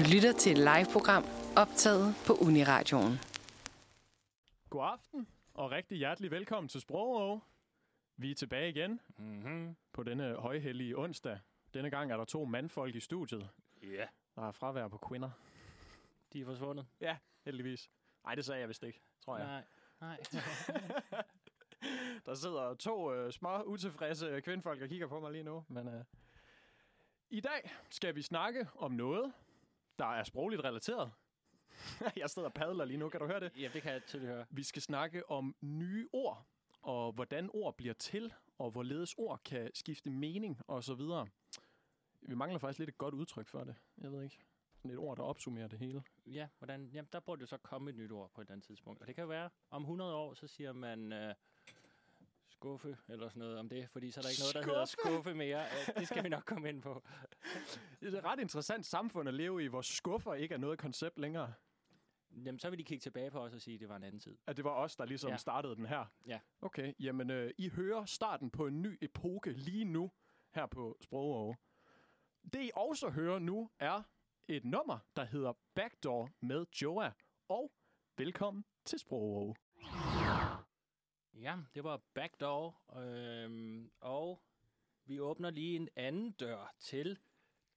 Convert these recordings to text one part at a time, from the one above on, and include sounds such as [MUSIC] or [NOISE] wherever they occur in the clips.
Du lytter til et live-program optaget på Uniradioen. God aften, og rigtig hjertelig velkommen til Sprogov. Vi er tilbage igen Mm-hmm. på denne højhellige onsdag. Denne gang er der to mandfolk i studiet. Ja, Der er fravær på kvinder. de er forsvundet. Ja, heldigvis. Nej, det sagde jeg vist ikke, tror jeg. Nej, nej. [LAUGHS] Der sidder to øh, små, utilfredse kvindfolk og kigger på mig lige nu. Men øh, i dag skal vi snakke om noget, der er sprogligt relateret. [LAUGHS] jeg sidder og padler lige nu, kan du høre det? ja, det kan jeg tydeligt høre. Vi skal snakke om nye ord, og hvordan ord bliver til, og hvorledes ord kan skifte mening, og så videre. Vi mangler faktisk lidt et godt udtryk for det. Jeg ved ikke. Sådan et ord, der opsummerer det hele. Ja, hvordan, jamen, der burde jo så komme et nyt ord på et eller andet tidspunkt. Og det kan være, om 100 år, så siger man øh, skuffe, eller sådan noget om det. Fordi så er der ikke noget, der hedder Skuffe? mere. Det skal vi nok komme ind på. Det er et ret interessant samfund at leve i, hvor skuffer ikke er noget koncept længere. Jamen, så vil de kigge tilbage på os og sige, at det var en anden tid. At det var os, der ligesom ja. Startede den her. Ja. Okay, jamen øh, I hører starten på en ny epoke lige nu her på Sprogov. Det I også hører nu er et nummer, der hedder Backdoor med Joa. Og velkommen til Sprogov. Ja, det var backdoor. Øhm, og vi åbner lige en anden dør til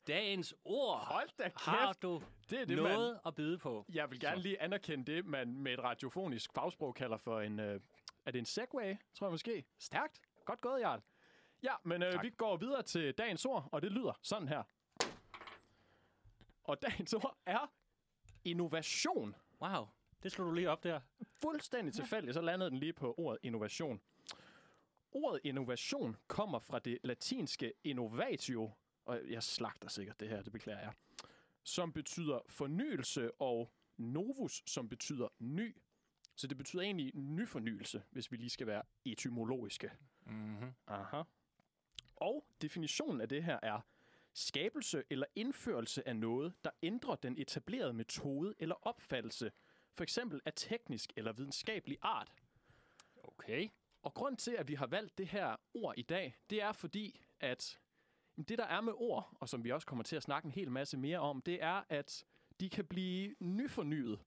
dagens ord. Hold da Har kæft, du det er det, noget man... at byde på? Jeg vil gerne Så. lige anerkende det, man med et radiofonisk fagsprog kalder for en... Øh, er det en segway, tror jeg måske? Stærkt. Godt gået, Jarl. Ja, men øh, Tak. vi går videre til dagens ord, og det lyder sådan her. Og dagens ord er innovation. Wow, det slog du lige op der. Fuldstændig tilfældigt, så landede den lige på ordet innovation. Ordet innovation kommer fra det latinske innovatio, og jeg slagter sikkert det her, det beklager jeg, som betyder fornyelse, og novus, som betyder ny. Så det betyder egentlig nyfornyelse, hvis vi lige skal være etymologiske. Mm-hmm. Aha. Og definitionen af det her er skabelse eller indførelse af noget, der ændrer den etablerede metode eller opfattelse, for eksempel af teknisk eller videnskabelig art. Okay. Og grund til, at vi har valgt det her ord i dag, det er fordi, at det, der er med ord, og som vi også kommer til at snakke en hel masse mere om, det er, at de kan blive nyfornyet.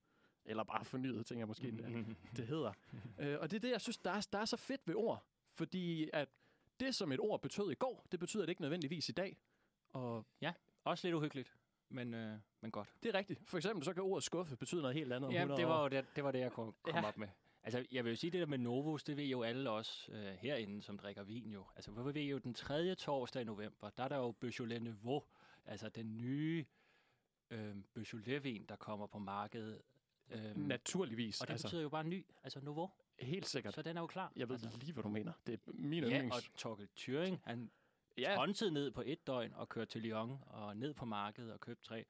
Eller bare fornyet, tænker jeg måske, det, [LAUGHS] det hedder. øh, og det er det, jeg synes, der er, der er så fedt ved ord. Fordi at det, som et ord betød i går, det betyder det ikke nødvendigvis i dag. Og Også lidt uhyggeligt, men, øh, men godt. det er rigtigt. For eksempel så kan ordet skuffe betyde noget helt andet om Ja, 100 det var jo det, det, var det jeg kunne komme Ja. op med. Altså, jeg vil jo sige, det der med Novus, det ved jo alle os øh, herinde, som drikker vin jo. Altså, vi ved jo, den tredje torsdag i november, der er der jo Beaujolais Nouveau, altså den nye øh, Beaujolais-vin, der kommer på markedet. Øh, Naturligvis. og det altså, betyder jo bare ny, altså Nouveau. helt sikkert. Så den er jo klar. Jeg ved altså, lige, hvad du mener. Det er min Ja, yndlings. og Torkel Thuring, han Ja, tonsede ned på et døgn og kørte til Lyon og ned på markedet og købte tre.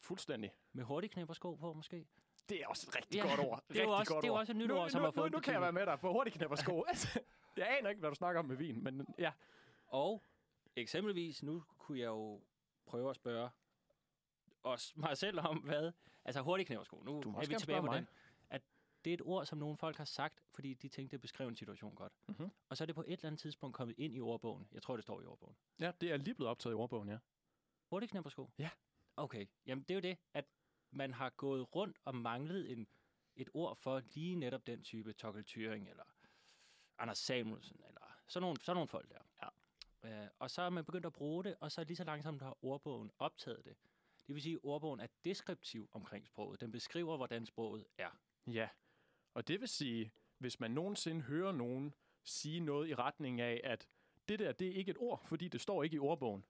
fuldstændig. Med hurtigknæppersko på, måske? Det er også et rigtig Ja, godt ord. [LAUGHS] det er Rigtig også- godt det er ord. også et nyt nu, ord, som nu, har fået nu, nu kan jeg være med dig på hurtigknæpper sko. [LAUGHS] Altså, jeg aner ikke, hvad du snakker om med vin, men ja. Og eksempelvis, nu kunne jeg jo prøve at spørge os, mig selv om, hvad... Altså hurtigknæversko, nu Du må er vi tilbage på mig. den. Det er et ord, som nogle folk har sagt, fordi de tænkte, det beskrev en situation godt. Mhm. Og så er det på et eller andet tidspunkt kommet ind i ordbogen. Jeg tror, det står i ordbogen. Ja, det er lige blevet optaget i ordbogen, ja. Hurtigknæversko? Ja. Okay, jamen det er jo det, at man har gået rundt og manglet en, et ord for lige netop den type Torkel Thuring, eller Anders Samuelsen, eller sådan nogle, sådan nogle folk der. Ja. Øh, og så er man begyndt at bruge det, og så lige så langsomt har ordbogen optaget det. Det vil sige, at ordbogen er deskriptiv omkring sproget. Den beskriver, hvordan sproget er. Ja, og det vil sige, hvis man nogensinde hører nogen sige noget i retning af, at det der, det er ikke et ord, fordi det står ikke i ordbogen,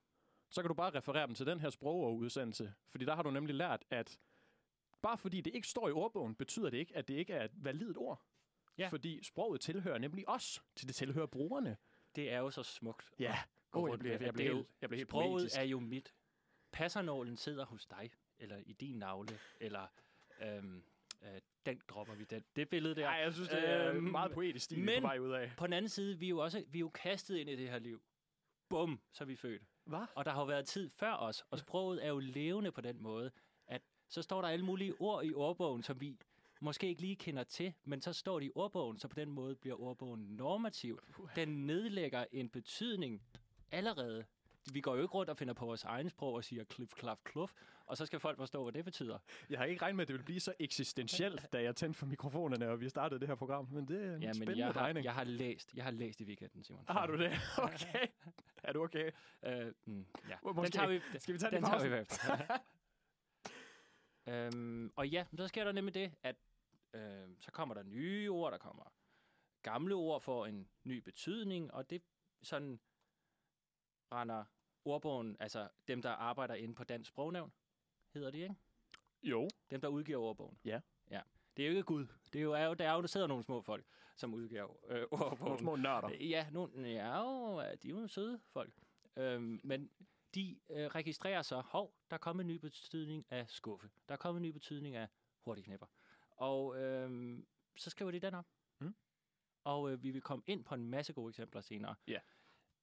så kan du bare referere dem til den her sprogudsendelse, fordi der har du nemlig lært, at bare fordi det ikke står i ordbogen, betyder det ikke, at det ikke er et validt ord. Ja. Fordi sproget tilhører nemlig os, til det tilhører brugerne. Det er jo så smukt. Ja, oh, jeg bliver, jeg er bliver, helt, jeg bliver helt Sproget poetisk. er jo mit. Passernålen sidder hos dig, eller i din navle, eller øhm, øh, den dropper vi. Den. Det billede der. Nej, jeg synes, det er Øhm, meget poetisk stil, men- på vej ud af. På den anden side, vi er jo også vi er jo kastet ind i det her liv. Bum, så er vi født. Hvad? Og der har jo været tid før os, og sproget er jo levende på den måde, at så står der alle mulige ord i ordbogen, som vi måske ikke lige kender til, men så står de i ordbogen, så på den måde bliver ordbogen normativ. Den nedlægger en betydning allerede vi går jo ikke rundt og finder på vores egen sprog og siger klif, klaf, kluf, og så skal folk forstå, hvad det betyder. Jeg har ikke regnet med, at det ville blive så eksistentielt, da jeg tændte for mikrofonerne, og vi startede det her program. Men det er en Ja, men spændende jeg har, drejning. jeg har læst, jeg har læst i weekenden, Simon. Har du det? [LAUGHS] Okay. er du okay? Øh, mm, ja. Må- Den måske. tager vi, Skal vi tage den, den tager pause? vi [LAUGHS] øhm, og ja, så sker der nemlig det, at øh, så kommer der nye ord, der kommer gamle ord får en ny betydning, og det sådan render ordbogen, altså dem, der arbejder inde på Dansk Sprognævn, hedder de, ikke? Jo. Dem, der udgiver ordbogen. Ja. ja. Det er jo ikke Gud. Det er jo, er jo, der er jo, der sidder nogle små folk, som udgiver øh, ordbogen. Nogle små nørder. Ja, nogle, ja, jo, de er jo søde folk. Øhm, men de øh, registrerer så, hov, der er kommet en ny betydning af skuffe. Der er kommet en ny betydning af hurtig knæpper. Og øhm, så skriver de den op. Mm. Og øh, vi vil komme ind på en masse gode eksempler senere. Ja.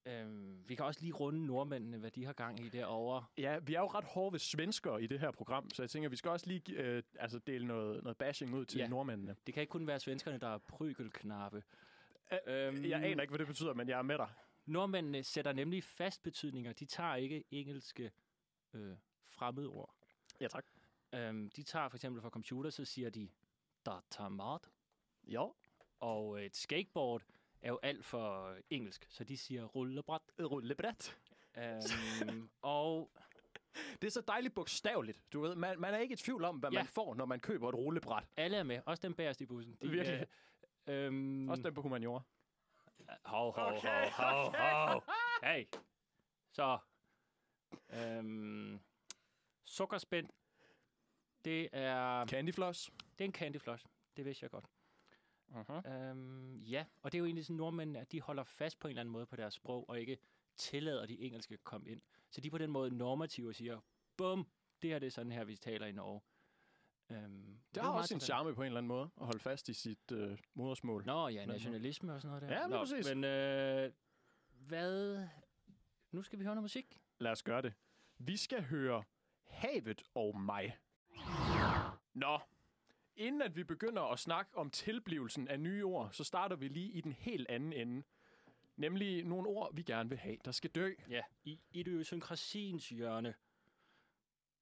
Øhm, vi kan også lige runde nordmændene, hvad de har gang i derovre. Ja, vi er jo ret hårde ved svensker i det her program, så jeg tænker, vi skal også lige øh, altså dele noget, noget bashing ud til Ja. nordmændene. Det kan ikke kun være svenskerne, der er prygelknappe. Øh, Jeg aner ikke, hvad det betyder, men jeg er med dig. Nordmændene sætter nemlig fast betydninger. De tager ikke engelske øh, fremmedord. Ja, tak. Øhm, de tager for eksempel for computer, så siger de datamat. Jo. Og et skateboard er jo alt for engelsk, så de siger rullebræt. Rullebræt. Øhm, [LAUGHS] og Det er så dejligt bogstaveligt. Du ved, man, man er ikke i tvivl om, hvad Ja. man får, når man køber et rullebræt. alle er med, også dem bagerst i bussen. De, Virkelig. Øh, øhm, Også dem på humaniora. Hov, hov, Okay. hov, hov, hov. Hey. Så. Øhm, sukkerspænd. Det er, Candy floss. det er en candy floss. Det vidste jeg godt. Uh-huh. Øhm, ja, og det er jo egentlig sådan, nordmændene, at de holder fast på en eller anden måde på deres sprog, og ikke tillader de engelske at komme ind. Så de er på den måde normative og siger, bum, det her det er sådan her, vi taler i Norge. Øhm, Det er har også en charme på en eller anden måde, at holde fast i sit øh, modersmål. Nå ja, Men- nationalisme og sådan noget der. Ja, lige præcis. Men øh, hvad... Nu skal vi høre noget musik. Lad os gøre det. Vi skal høre Havet og mig. Nå, inden at vi begynder at snakke om tilblivelsen af nye ord, så starter vi lige i den helt anden ende. Nemlig nogle ord, vi gerne vil have, der skal dø. Ja, i idiosynkrasiens hjørne.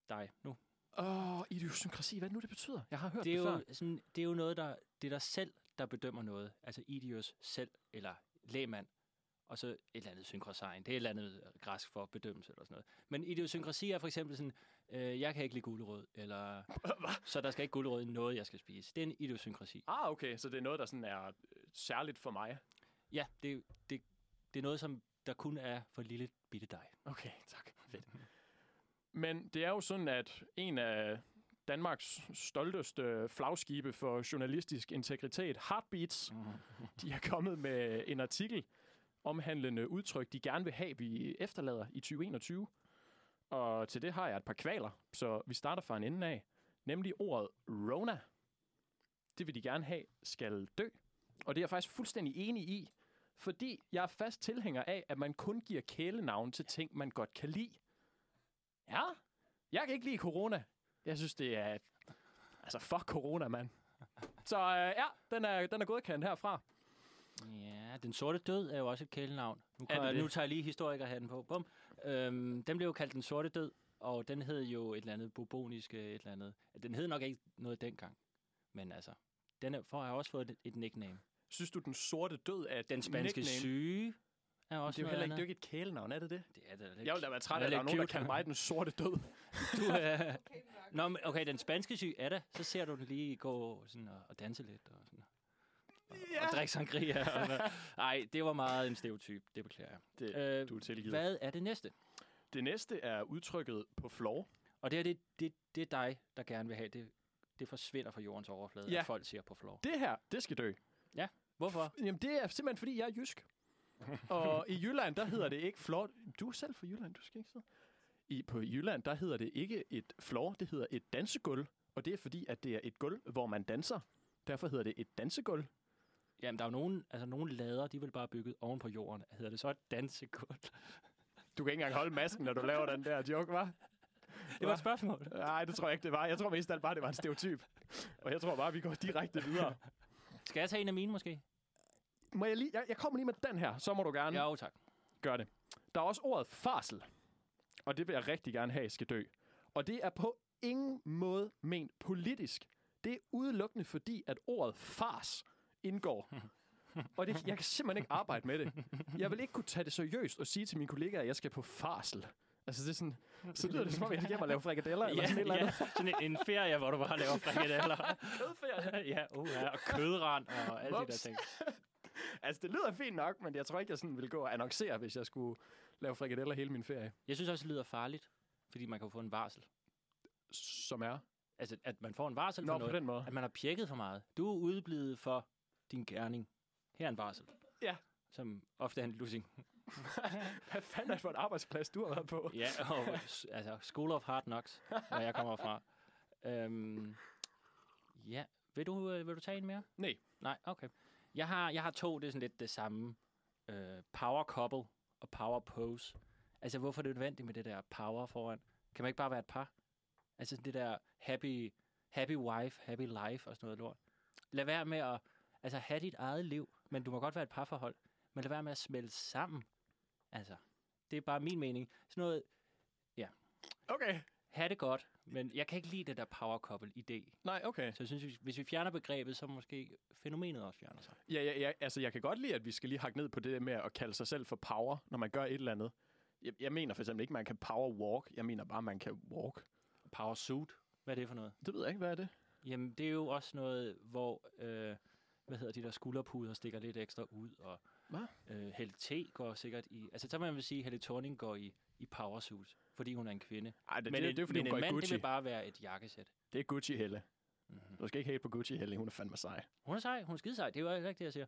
Dig, nu. Åh, oh, idiosynkrasi, hvad det nu, det betyder? Jeg har hørt Det det, er, før. jo sådan, det er jo noget, der, det er dig selv, der bedømmer noget. Altså idios selv, eller lægmand. Og så et eller andet synkrosign. Det er et eller andet græsk for bedømmelse eller sådan noget. Men idiosynkrasi er for eksempel sådan, øh, jeg kan ikke lide gulerod, eller [LAUGHS] så der skal ikke gulerod i noget, jeg skal spise. Det er en idiosynkrasi. Ah, okay, så det er noget, der sådan er øh, særligt for mig. Ja, det, det, det er noget, som der kun er for lille bitte dig. Okay, [LAUGHS] tak. Fedt. Men det er jo sådan, at en af Danmarks stolteste flagskibe for journalistisk integritet, Heartbeats, [LAUGHS] de er kommet med en artikel omhandlende udtryk, de gerne vil have, vi efterlader i 2021. Og til det har jeg et par kvaler, så vi starter fra en ende af. Nemlig ordet Rona. Det vil de gerne have skal dø. Og det er jeg faktisk fuldstændig enig i, fordi jeg er fast tilhænger af, at man kun giver kælenavn til ting, man godt kan lide. Ja, jeg kan ikke lide corona. Jeg synes, det er... Altså, fuck corona, mand. Så øh, ja, den er, den er godkendt herfra. Ja, den Sorte Død er jo også et kælenavn. Nu, Er det kommer, det? nu tager jeg lige historikerhatten på. Bum. Øhm, den blev jo kaldt Den Sorte Død, og den hed jo et eller andet bubonisk øh, et eller andet. Den hed nok ikke noget dengang, men altså, den er, for har også fået et, et nickname. Synes du, den sorte død er Den spanske nickname? syge er også Det er jo heller ikke, det er ikke et kælenavn, er det det? Det er da lidt. Jeg vil da være træt det af, at er der er nogen, der kalder mig den sorte død. [LAUGHS] Du er... [LAUGHS] Nå, men okay, den spanske syge er der. Så ser du den lige gå sådan og, og danse lidt og sådan. Ja. og drikke sangria. Nej, [LAUGHS] det var meget en stereotyp. Det beklager jeg. Det, Øh, du er tilgivet. hvad er det næste? Det næste er udtrykket på floor. Og det er det, det, det er dig, der gerne vil have det. Det forsvinder fra jordens overflade, Ja. at folk siger på floor. Det her, det skal dø. Hvorfor? Jamen, det er simpelthen, fordi jeg er jysk. [LAUGHS] og i Jylland, der hedder det ikke floor. Du er selv fra Jylland, du skal ikke sidde. I, på Jylland, der hedder det ikke et floor, det hedder et dansegulv. Og det er fordi, at det er et gulv, hvor man danser. Derfor hedder det et dansegulv. Jamen, der er jo nogen, altså nogle lader, de vil bare bygget oven på jorden. Hedder det så et dansegulv? Du kan ikke engang holde masken, når du laver den der joke, var? Det var et spørgsmål. Nej, det tror jeg ikke, det var. Jeg tror mest alt bare, det var en stereotyp. Og jeg tror bare, vi går direkte videre. Skal jeg tage en af mine måske? Må jeg, lige, jeg, jeg kommer lige med den her, så må du gerne Ja, jo tak. gøre det. Der er også ordet farsel. Og det vil jeg rigtig gerne have, skal dø. Og det er på ingen måde ment politisk. Det er udelukkende fordi, at ordet fars indgår. [LAUGHS] Og det, jeg kan simpelthen ikke arbejde med det. Jeg vil ikke kunne tage det seriøst og sige til mine kollegaer, at jeg skal på farsel. Altså, det er sådan, så lyder det som om, jeg skal hjem og lave frikadeller eller ja, sådan et eller andet. ja. Sådan en, en ferie, hvor du bare laver frikadeller. [LAUGHS] Kødferie. ja, uh, ja, og kødrand og alle de der ting. [LAUGHS] Altså, det lyder fint nok, men jeg tror ikke, jeg sådan ville gå og annoncere, hvis jeg skulle lave frikadeller hele min ferie. Jeg synes også, det lyder farligt, fordi man kan få en varsel. Som er? Altså, at man får en varsel Nå, for på noget. den måde. At man har pjekket for meget. Du er udeblevet for din gerning. Her er en varsel. Ja. Som ofte er en lussing. [LAUGHS] Hvad fanden er det for en arbejdsplads, du har været på? Ja, og altså School of Hard Knocks, hvor jeg kommer fra. Øhm, ja, vil du, øh, vil du tage en mere? Nej. Nej, okay. Jeg har, jeg har to, det er sådan lidt det samme. Øh, power couple og power pose. Altså, hvorfor er det nødvendigt med det der power foran? Kan man ikke bare være et par? Altså, det der happy, happy wife, happy life og sådan noget lort. Lad være med at altså, have dit eget liv, men du må godt være et parforhold. Men lad være med at smelte sammen. Altså, det er bare min mening. Sådan noget, Okay. have det godt, men jeg kan ikke lide det der power couple idé. Nej, okay. Så jeg synes, hvis- hvis vi fjerner begrebet, så måske fænomenet også fjerner sig. Ja, ja, ja, altså, jeg kan godt lide, at vi skal lige hakke ned på det med at kalde sig selv for power, når man gør et eller andet. Jeg, jeg mener for eksempel ikke, man kan power walk. Jeg mener bare, man kan walk. Power suit, hvad er det for noget? Det ved jeg ikke, hvad er det? Jamen, det er jo også noget, hvor, øh, hvad hedder de der skulderpuder stikker lidt ekstra ud, og Hvad? øh, Helle T. går sikkert i, altså så man vil sige, at Helle Thorning går i, i power suit, fordi hun er en kvinde. Ej, det, men det, en, det, er fordi, men hun en mand, Gucci. det vil bare være et jakkesæt. Det er Gucci Helle. Mm-hmm. Du skal ikke hate på Gucci Helle. Hun er fandme sej. Hun er sej, hun er skide sej, det er jo ikke det, jeg siger.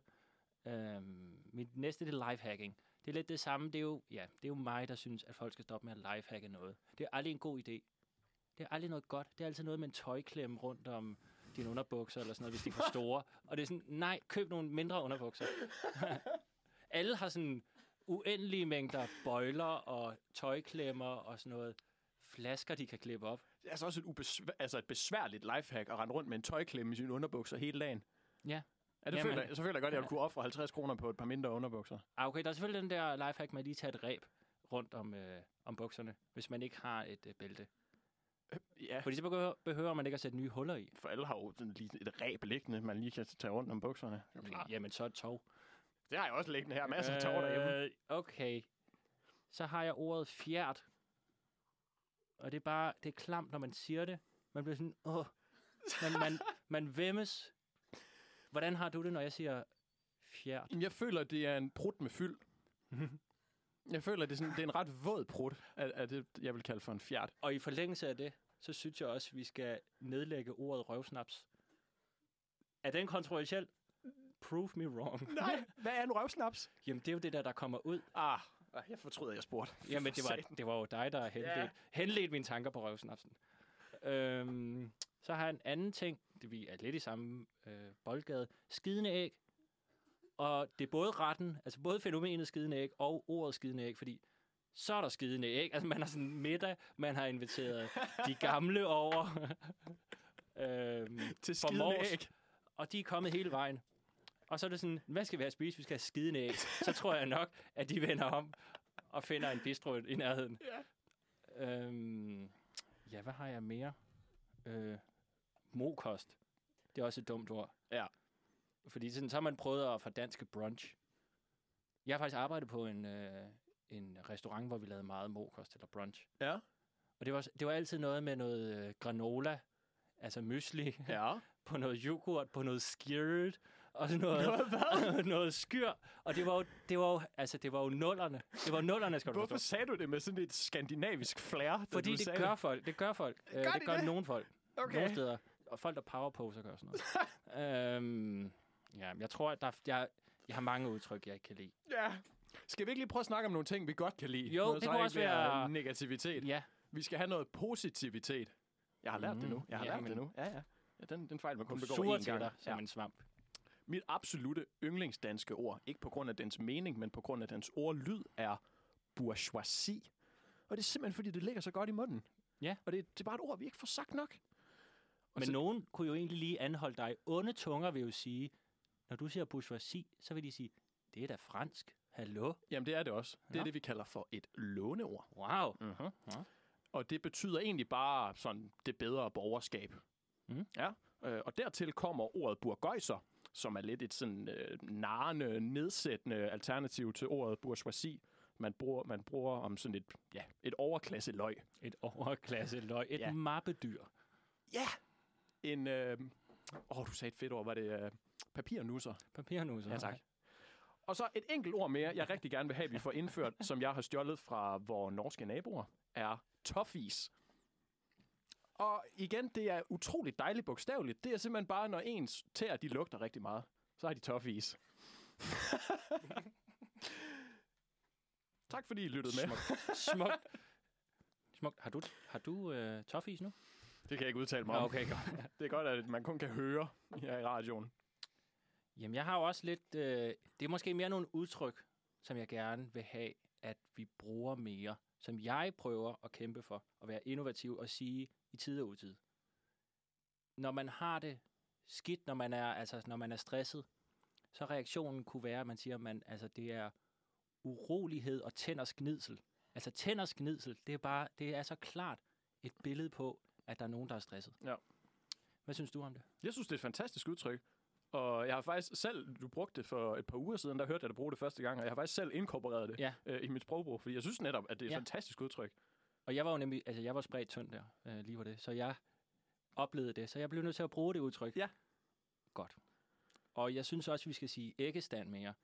Øhm, mit næste, det er lifehacking. Det er lidt det samme, det er, jo, ja, det er jo mig, der synes, at folk skal stoppe med at lifehacke noget. Det er aldrig en god idé. Det er aldrig noget godt. Det er altid noget med en tøjklemme rundt om dine underbukser, eller sådan noget, hvis de er for store. Og det er sådan, nej, køb nogle mindre underbukser. [LAUGHS] Alle har sådan uendelige mængder bøjler og tøjklemmer og sådan noget. Flasker, de kan klippe op. Det er altså også et, ubesvær, altså et besværligt lifehack at rende rundt med en tøjklemme i sine underbukser hele dagen. Ja. Ja, det Jamen- føler, jeg, så føler jeg godt, at jeg ville kunne ofre 50 kroner på et par mindre underbukser. Ah, okay, der er selvfølgelig den der lifehack med at lige tage et ræb rundt om, øh, om bukserne, hvis man ikke har et øh, bælte. Ja, Fordi så behøver, behøver man ikke at sætte nye huller i. for alle har jo sådan lige et ræb liggende, man lige kan tage rundt om bukserne. Det, er jo klart. Jamen, så et tog. det har jeg også liggende her. Masser af tår derhjemme. Øh, okay. Så har jeg ordet fjert. Og det er bare, det er klamt, når man siger det. Man bliver sådan, åh. Man, man, [LAUGHS] man vemmes. Hvordan har du det, når jeg siger fjert? Jamen, Jeg føler, det er en prut med fyld. [LAUGHS] Jeg føler, at det er, sådan, det er en ret våd prut, af, af det, jeg vil kalde for en fjert. Og i forlængelse af det, så synes jeg også, at vi skal nedlægge ordet røvsnaps. Er den kontroversiel? Prove me wrong. [LAUGHS] Nej, hvad er en røvsnaps? Jamen, det er jo det der, der kommer ud. Ah, jeg fortryder, jeg spurgte. [LAUGHS] Jamen, det var, det var jo dig, der henledte, Ja. henledte mine tanker på røvsnapsen. Øhm, så har jeg en anden ting. Det vi er lidt i samme øh, boldgade. Skidende æg. Og det er både retten, altså både fænomenet skidende æg og ordet skidende æg, fordi så er der skidende æg. Altså man har sådan middag, man har inviteret de gamle over. [LAUGHS] øhm, Til skidende mors. æg. og de er kommet hele vejen. Og så er det sådan, hvad skal vi have at spise? Vi skal have skidende æg. Så tror jeg nok, at de vender om og finder en bistro i nærheden. Ja. Øhm, ja, hvad har jeg mere? Øh, mokost. Det er også et dumt ord. Ja. Fordi sådan, så har man prøvet at fordanske brunch. Jeg har faktisk arbejdet på en, øh, en restaurant, hvor vi lavede meget mokost eller brunch. Ja. Og det var, det var altid noget med noget øh, granola, altså mysli, Ja. [LAUGHS] på noget yoghurt, på noget skirt, og noget, Noget [LAUGHS] noget skyr. Og det var jo, det var jo, altså, det var jo nullerne. Det var nullerne, skal du Hvorfor forstå. sagde du det med sådan et skandinavisk flair? Fordi det gør folk. Det gør folk. Øh, Gør det de gør det? nogle folk. Okay. Nogle steder. Og folk, der powerposer, gør sådan noget. [LAUGHS] øhm, ja, jeg tror, at der, jeg, jeg har mange udtryk, jeg ikke kan lide. Ja. Skal vi ikke lige prøve at snakke om nogle ting, vi godt kan lide? Jo, Noget, det kunne også være- negativitet. Ja, Vi skal have noget positivitet. Jeg har lært det nu. Jeg har Mm, lært jamen. det nu. Ja, ja. ja den, den fejl, man kun begår én gang. dig som Ja. en svamp. Mit absolute yndlingsdanske ord, ikke på grund af dens mening, men på grund af dens ordlyd, er bourgeoisie. Og det er simpelthen, fordi det ligger så godt i munden. Ja. Og det, det er bare et ord, vi ikke får sagt nok. Og Men så- nogen kunne jo egentlig lige anholde dig. Onde tunger vil jo sige, når du siger bourgeoisie, så vil de sige, det er da fransk. Hallo? Jamen, det er det også. Det er Nå. det, vi kalder for et låneord. Wow. Mm-hmm. Ja. Og det betyder egentlig bare sådan det bedre borgerskab. Mhm. Ja. Øh, og dertil kommer ordet burgøjser, som er lidt et sådan øh, narrende, nedsættende alternativ til ordet bourgeoisie. Man bruger, man bruger om sådan et, ja, et overklasse løg. Et overklasse løg. Et Ja. ja. mappedyr. Ja! En, øh, åh, du sagde et fedt ord, var det øh, papirnusser? Papirnusser. Ja, tak. Og så et enkelt ord mere, jeg rigtig gerne vil have, at vi får indført, [LAUGHS] som jeg har stjålet fra vores norske naboer, er toffis. Og igen, det er utroligt dejligt bogstaveligt. Det er simpelthen bare, når ens tæer, de lugter rigtig meget, så har de toffis. [LAUGHS] tak fordi I lyttede med. Smukt. Smukt. Smukt. Har du, har du øh, toffis nu? Det kan jeg ikke udtale mig om. okay, godt. [LAUGHS] Det er godt, at man kun kan høre her i radioen. Jamen, jeg har jo også lidt... Øh, det er måske mere nogle udtryk, som jeg gerne vil have, at vi bruger mere. Som jeg prøver at kæmpe for. At være innovativ og sige i tid og utid. Når man har det skidt, når man er, altså, når man er stresset, så reaktionen kunne være, at man siger, at man, altså, det er urolighed og tænders gnidsel. Altså tænders gnidsel, det er bare, det er så klart et billede på, at der er nogen, der er stresset. Ja. Hvad synes du om det? Jeg synes, det er et fantastisk udtryk. Og jeg har faktisk selv, du brugte det for et par uger siden, der hørte jeg dig bruge det første gang, og jeg har faktisk selv inkorporeret det Ja. øh, i mit sprogbrug, fordi jeg synes netop, at det er et Ja. fantastisk udtryk. Og jeg var jo nemlig, altså jeg var spredt tynd der, øh, lige på det, så jeg oplevede det, så jeg blev nødt til at bruge det udtryk. Ja. Godt. Og jeg synes også, vi skal sige æggestand mere.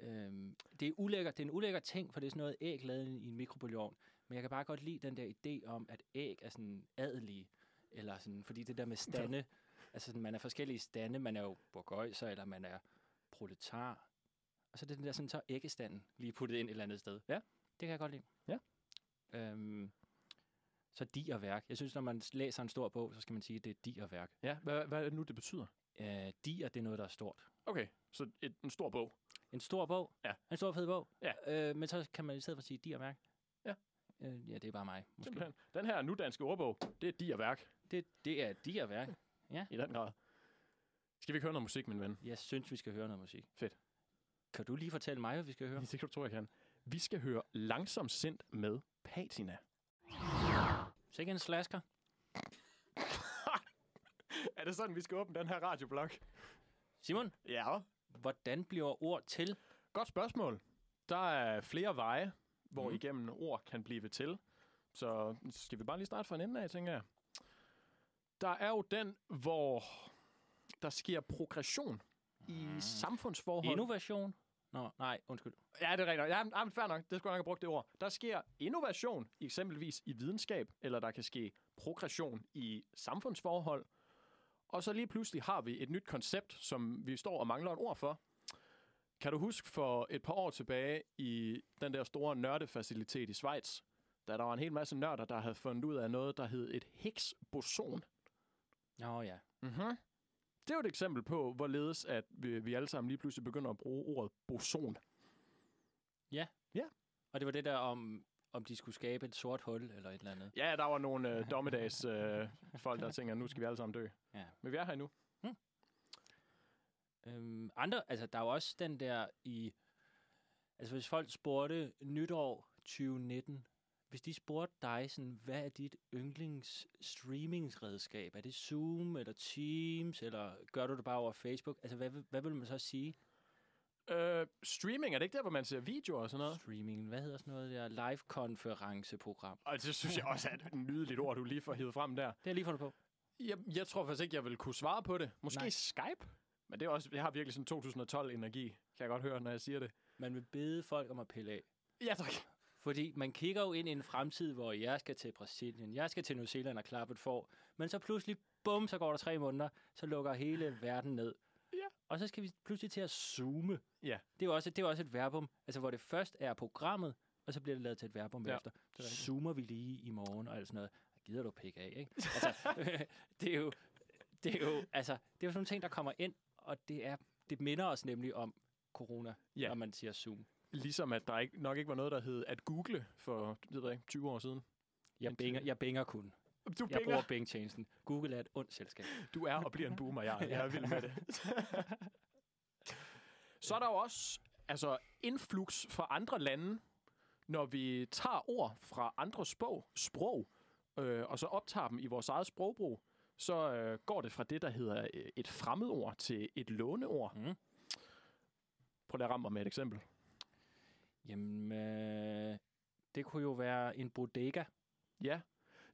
Øhm, det er ulækkert, det er en ulækker ting, for det er sådan noget æg lavet i en mikrobølgeovn. Men jeg kan bare godt lide den der idé om, at æg er sådan adelige, eller sådan, fordi det der med stande, altså man er forskellige stande, man er jo burgøjser, eller man er proletar. Og så er det den der sådan, så æggestanden lige puttet ind et eller andet sted. Ja. Det kan jeg godt lide. Ja. Øhm, så di og værk. Jeg synes, når man læser en stor bog, så skal man sige, at det er di og værk. Ja, hvad, hvad er det nu, det betyder? Øh, dier, det er noget, der er stort. Okay, så et, en stor bog. En stor bog. Ja. En stor fed bog. Ja. Øh, men så kan man i stedet for sige di og værk. Ja. Øh, ja, det er bare mig. Måske. Simpelthen. Den her nudanske ordbog, det er de og værk Det, det er di og værk. I den grad. Skal vi ikke høre noget musik, min ven? Jeg synes, vi skal høre noget musik. Fedt. Kan du lige fortælle mig, hvad vi skal høre? Det kan du tro, jeg kan. Vi skal høre Langsom Sind med Patina. Sikke en slasker. [LAUGHS] er det sådan, vi skal åbne den her radioblog? Simon, Ja. hvordan bliver ord til? Godt spørgsmål. Der er flere veje, hvor mm. igennem ord kan blive til. Så skal vi bare lige starte fra en ende af, tænker jeg. Der er jo den, hvor der sker progression i samfundsforhold. Innovation? Nå, nej, undskyld. Ja, det er rigtigt. Ja, men fair nok. Det skulle jeg nok have brugt det ord. Der sker innovation, eksempelvis i videnskab, eller der kan ske progression i samfundsforhold. Og så lige pludselig har vi et nyt koncept, som vi står og mangler et ord for. Kan du huske for et par år tilbage i den der store nørdefacilitet i Schweiz, da der var en hel masse nørder, der havde fundet ud af noget, der hed et Higgs-boson? Nå ja. Mm-hmm. Det er jo et eksempel på, hvorledes at vi, vi alle sammen lige pludselig begynder at bruge ordet boson. Og det var det der om, om de skulle skabe et sort hul eller et eller andet. Ja, der var nogle øh, dommedags øh, folk, der tænker, nu skal vi alle sammen dø. Ja. Men vi er her endnu. Øhm, andre, altså der er jo også den der i, altså hvis folk spurgte nytår 2019, hvis de spurgte dig sådan, hvad er dit yndlings streamingsredskab? Er det Zoom eller Teams, eller gør du det bare over Facebook? Altså hvad, hvad vil man så sige? Øh, streaming, er det ikke der, hvor man ser videoer og sådan noget? Streaming, hvad hedder sådan noget der? Live-konferenceprogram. Og det synes jeg også er et nydeligt ord, du lige får hivet frem der. Det har jeg lige fundet på. Jeg, jeg tror faktisk ikke, jeg vil kunne svare på det. Måske Nej. Nej. Skype? Men det er også, jeg har virkelig sådan 2012-energi, kan jeg godt høre, når jeg siger det. Man vil bede folk om at pille af. Ja, tak. Fordi man kigger jo ind i en fremtid, hvor jeg skal til Brasilien, jeg skal til New Zealand og klappe et får, men så pludselig, bum, så går der tre måneder, så lukker hele verden ned. Ja. Og så skal vi pludselig til at zoome. Ja. Det er jo også, det er også et verbum, altså hvor det først er programmet, og så bliver det lavet til et verbum Ja, efter. er. Zoomer vi lige i morgen og alt sådan noget. Gider du pikke af, ikke? Altså, [LAUGHS] det er jo, det er jo, altså, det er jo sådan nogle ting, der kommer ind, og det er, det minder os nemlig om corona, Ja. når man siger Zoom. Ligesom at der ikke, nok ikke var noget, der hed at google for det ved jeg ikke, 20 år siden. Jeg binger, jeg binger kun. Du, Jeg bruger Bing-tjenesten. Google er et ondt selskab. [LAUGHS] du er og bliver en boomer, jeg, jeg er vild med det. [LAUGHS] Så er der jo også altså influx fra andre lande, når vi tager ord fra andre sprog, sprog øh, og så optager dem i vores eget sprogbrug, så øh, går det fra det, der hedder øh, et fremmedord til et låneord. Mm. Prøv lige at ramme mig med et eksempel. Jamen, øh, det kunne jo være en bodega. Ja,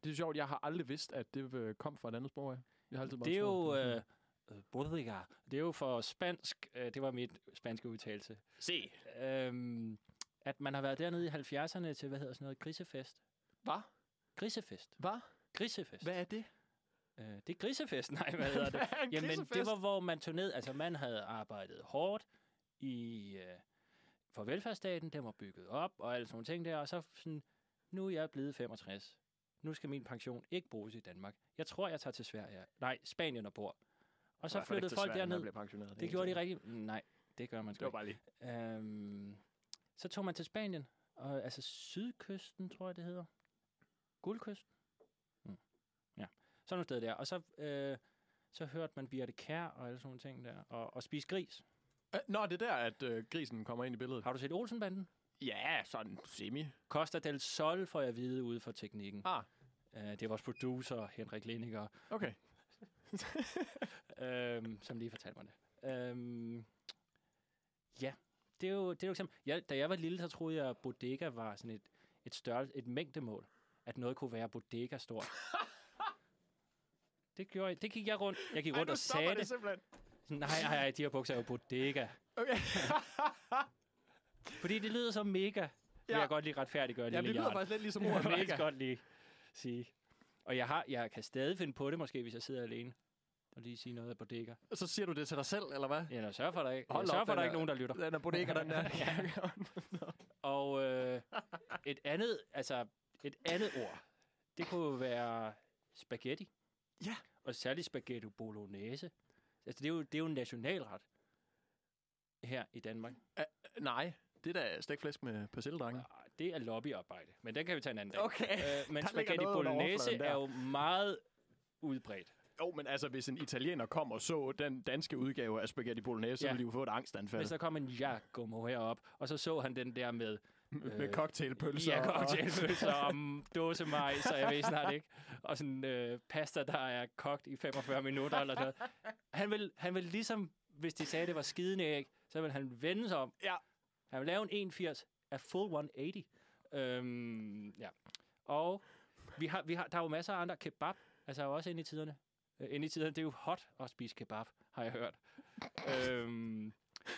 det er sjovt. Jeg har aldrig vidst, at det øh, kom fra et andet sprog. Jeg har altid bare Det er jo... Øh, øh, bodega. Det er jo for spansk. Øh, det var mit spanske udtalelse. Se. Øhm, at man har været dernede i 70'erne til, hvad hedder sådan noget, grisefest. Hvad? Grisefest. Hvad? Grisefest. Hvad er det? Øh, det er grisefest, [LAUGHS] nej, hvad hedder det? [LAUGHS] Jamen, det var, hvor man tog ned, altså man havde arbejdet hårdt i, øh, for velfærdsstaten, den var bygget op, og alle sådan nogle ting der, og så sådan, nu er jeg blevet 65. Nu skal min pension ikke bruges i Danmark. Jeg tror, jeg tager til Sverige. Nej, Spanien og bor. Og så flyttede folk derned. pensioneret. Det gjorde de rigtigt. Nej, det gør man Det var sgu bare lige. Øhm, så tog man til Spanien, og altså sydkysten, tror jeg, det hedder. Guldkysten. Mm. Ja, sådan nogle steder der. Og så, øh, så hørte man Birte Kær og alle sådan nogle ting der, og, og spise gris. Øh, Nå, det er der, at øh, grisen kommer ind i billedet. Har du set Olsenbanden? Ja, sådan semi. Costa del Sol får jeg vide ude for teknikken. Ah, Uh, det er vores producer, Henrik Leniger, okay. [LAUGHS] øhm, som lige fortalte mig det. Øhm, ja, det er jo, det er jo eksempel. Jeg, da jeg var lille, så troede jeg, at bodega var sådan et, et størrelse, et mængdemål. At noget kunne være bodega stort. [LAUGHS] det, gjorde jeg, det gik jeg rundt. Jeg gik rundt og sagde det. det simpelthen. Nej, nej, nej, de her bukser er jo bodega. Okay. Fordi det lyder så mega. Ja. Vil Ja. jeg godt lige retfærdiggøre, ja, lille det lyder Jarl. faktisk lidt ligesom Det ordet [LAUGHS] vil jeg mega. godt lige sige. Og jeg, har, jeg kan stadig finde på det, måske, hvis jeg sidder alene. Og lige sige noget af bodega. Så siger du det til dig selv, eller hvad? Ja, jeg sørger for, der ikke, Hold op, for, der den ikke nogen, der lytter. Den er bodega, den der. [LAUGHS] Og øh, et andet, altså et andet ord, det kunne være spaghetti. Ja. Og særligt spaghetti bolognese. Altså, det er jo, det er jo en nationalret her i Danmark. Nej, det er da stegflæsk med persilledrenge. Ah, Det er lobbyarbejde, men den kan vi tage en anden dag. Okay. Øh, men ligger spaghetti bolognese der. er jo meget udbredt. Jo, men altså, hvis en italiener kom og så den danske udgave af spaghetti bolognese, så Ja. ville de jo få et angstanfald. Hvis der kom en Giacomo herop, og så så han den der med med øh, cocktailpølser. Ja, og- cocktailpølser og dåsemajs, så jeg ved snart ikke. Og sådan øh, pasta, der er kogt i 45 minutter eller noget. Han vil, han vil ligesom, hvis de sagde, det var skidende æg, så vil han vende sig om. Ja. Han vil lave en 81 af full 180. Øhm, ja. Og vi har, vi har, der er jo masser af andre kebab, altså også inde i tiderne. Øh, inde i tiderne, det er jo hot at spise kebab, har jeg hørt. øhm,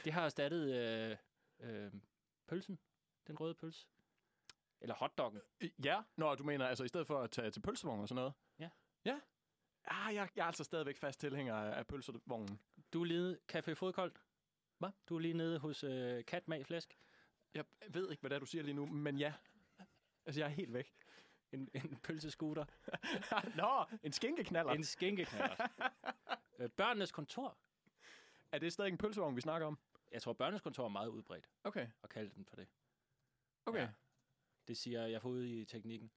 det har erstattet øh, øh, pølsen, den røde pølse. Eller hotdoggen. Ja, når du mener, altså i stedet for at tage til pølsevogn og sådan noget. Ja. Ja. Ah, jeg, jeg er altså stadigvæk fast tilhænger af pølsevognen. Du er lige Café Fodkoldt. Hvad? Du er lige nede hos øh, Katmag Flæsk. Jeg ved ikke, hvad det er, du siger lige nu, men ja. Altså, jeg er helt væk. En, en pølsescooter. [LAUGHS] Nå, en skinkeknaller. en skinkeknaller. [LAUGHS] øh, børnenes kontor. Er det stadig en pølsevogn, vi snakker om? Jeg tror, børnenes kontor er meget udbredt Okay. at kalde den for det. Okay. Ja. Det siger jeg får ud i teknikken.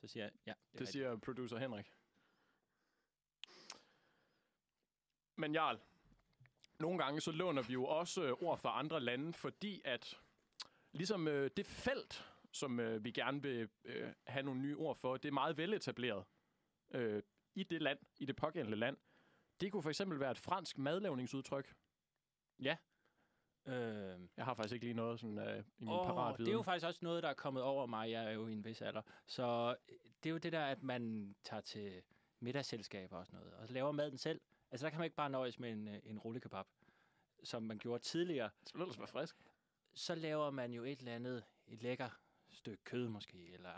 Så siger jeg, ja, det, Det er siger producer Henrik. Men Jarl, nogle gange så låner vi jo også øh, ord fra andre lande, fordi at ligesom øh, det felt, som øh, vi gerne vil øh, have nogle nye ord for, det er meget veletableret øh, i det land, i det pågældende land. Det kunne for eksempel være et fransk madlavningsudtryk. Øh, Jeg har faktisk ikke lige noget sådan, øh, i min Åh, parat det er jo faktisk også noget, der er kommet over mig. Jeg er jo i en vis alder. Så øh, det er jo det der, at man tager til middagsselskaber og sådan noget, og så laver maden selv. Altså, der kan man ikke bare nøjes med en, øh, en rullekebab, som man gjorde tidligere. Det ellers være frisk. Så laver man jo et eller andet, et lækker stykke kød måske, eller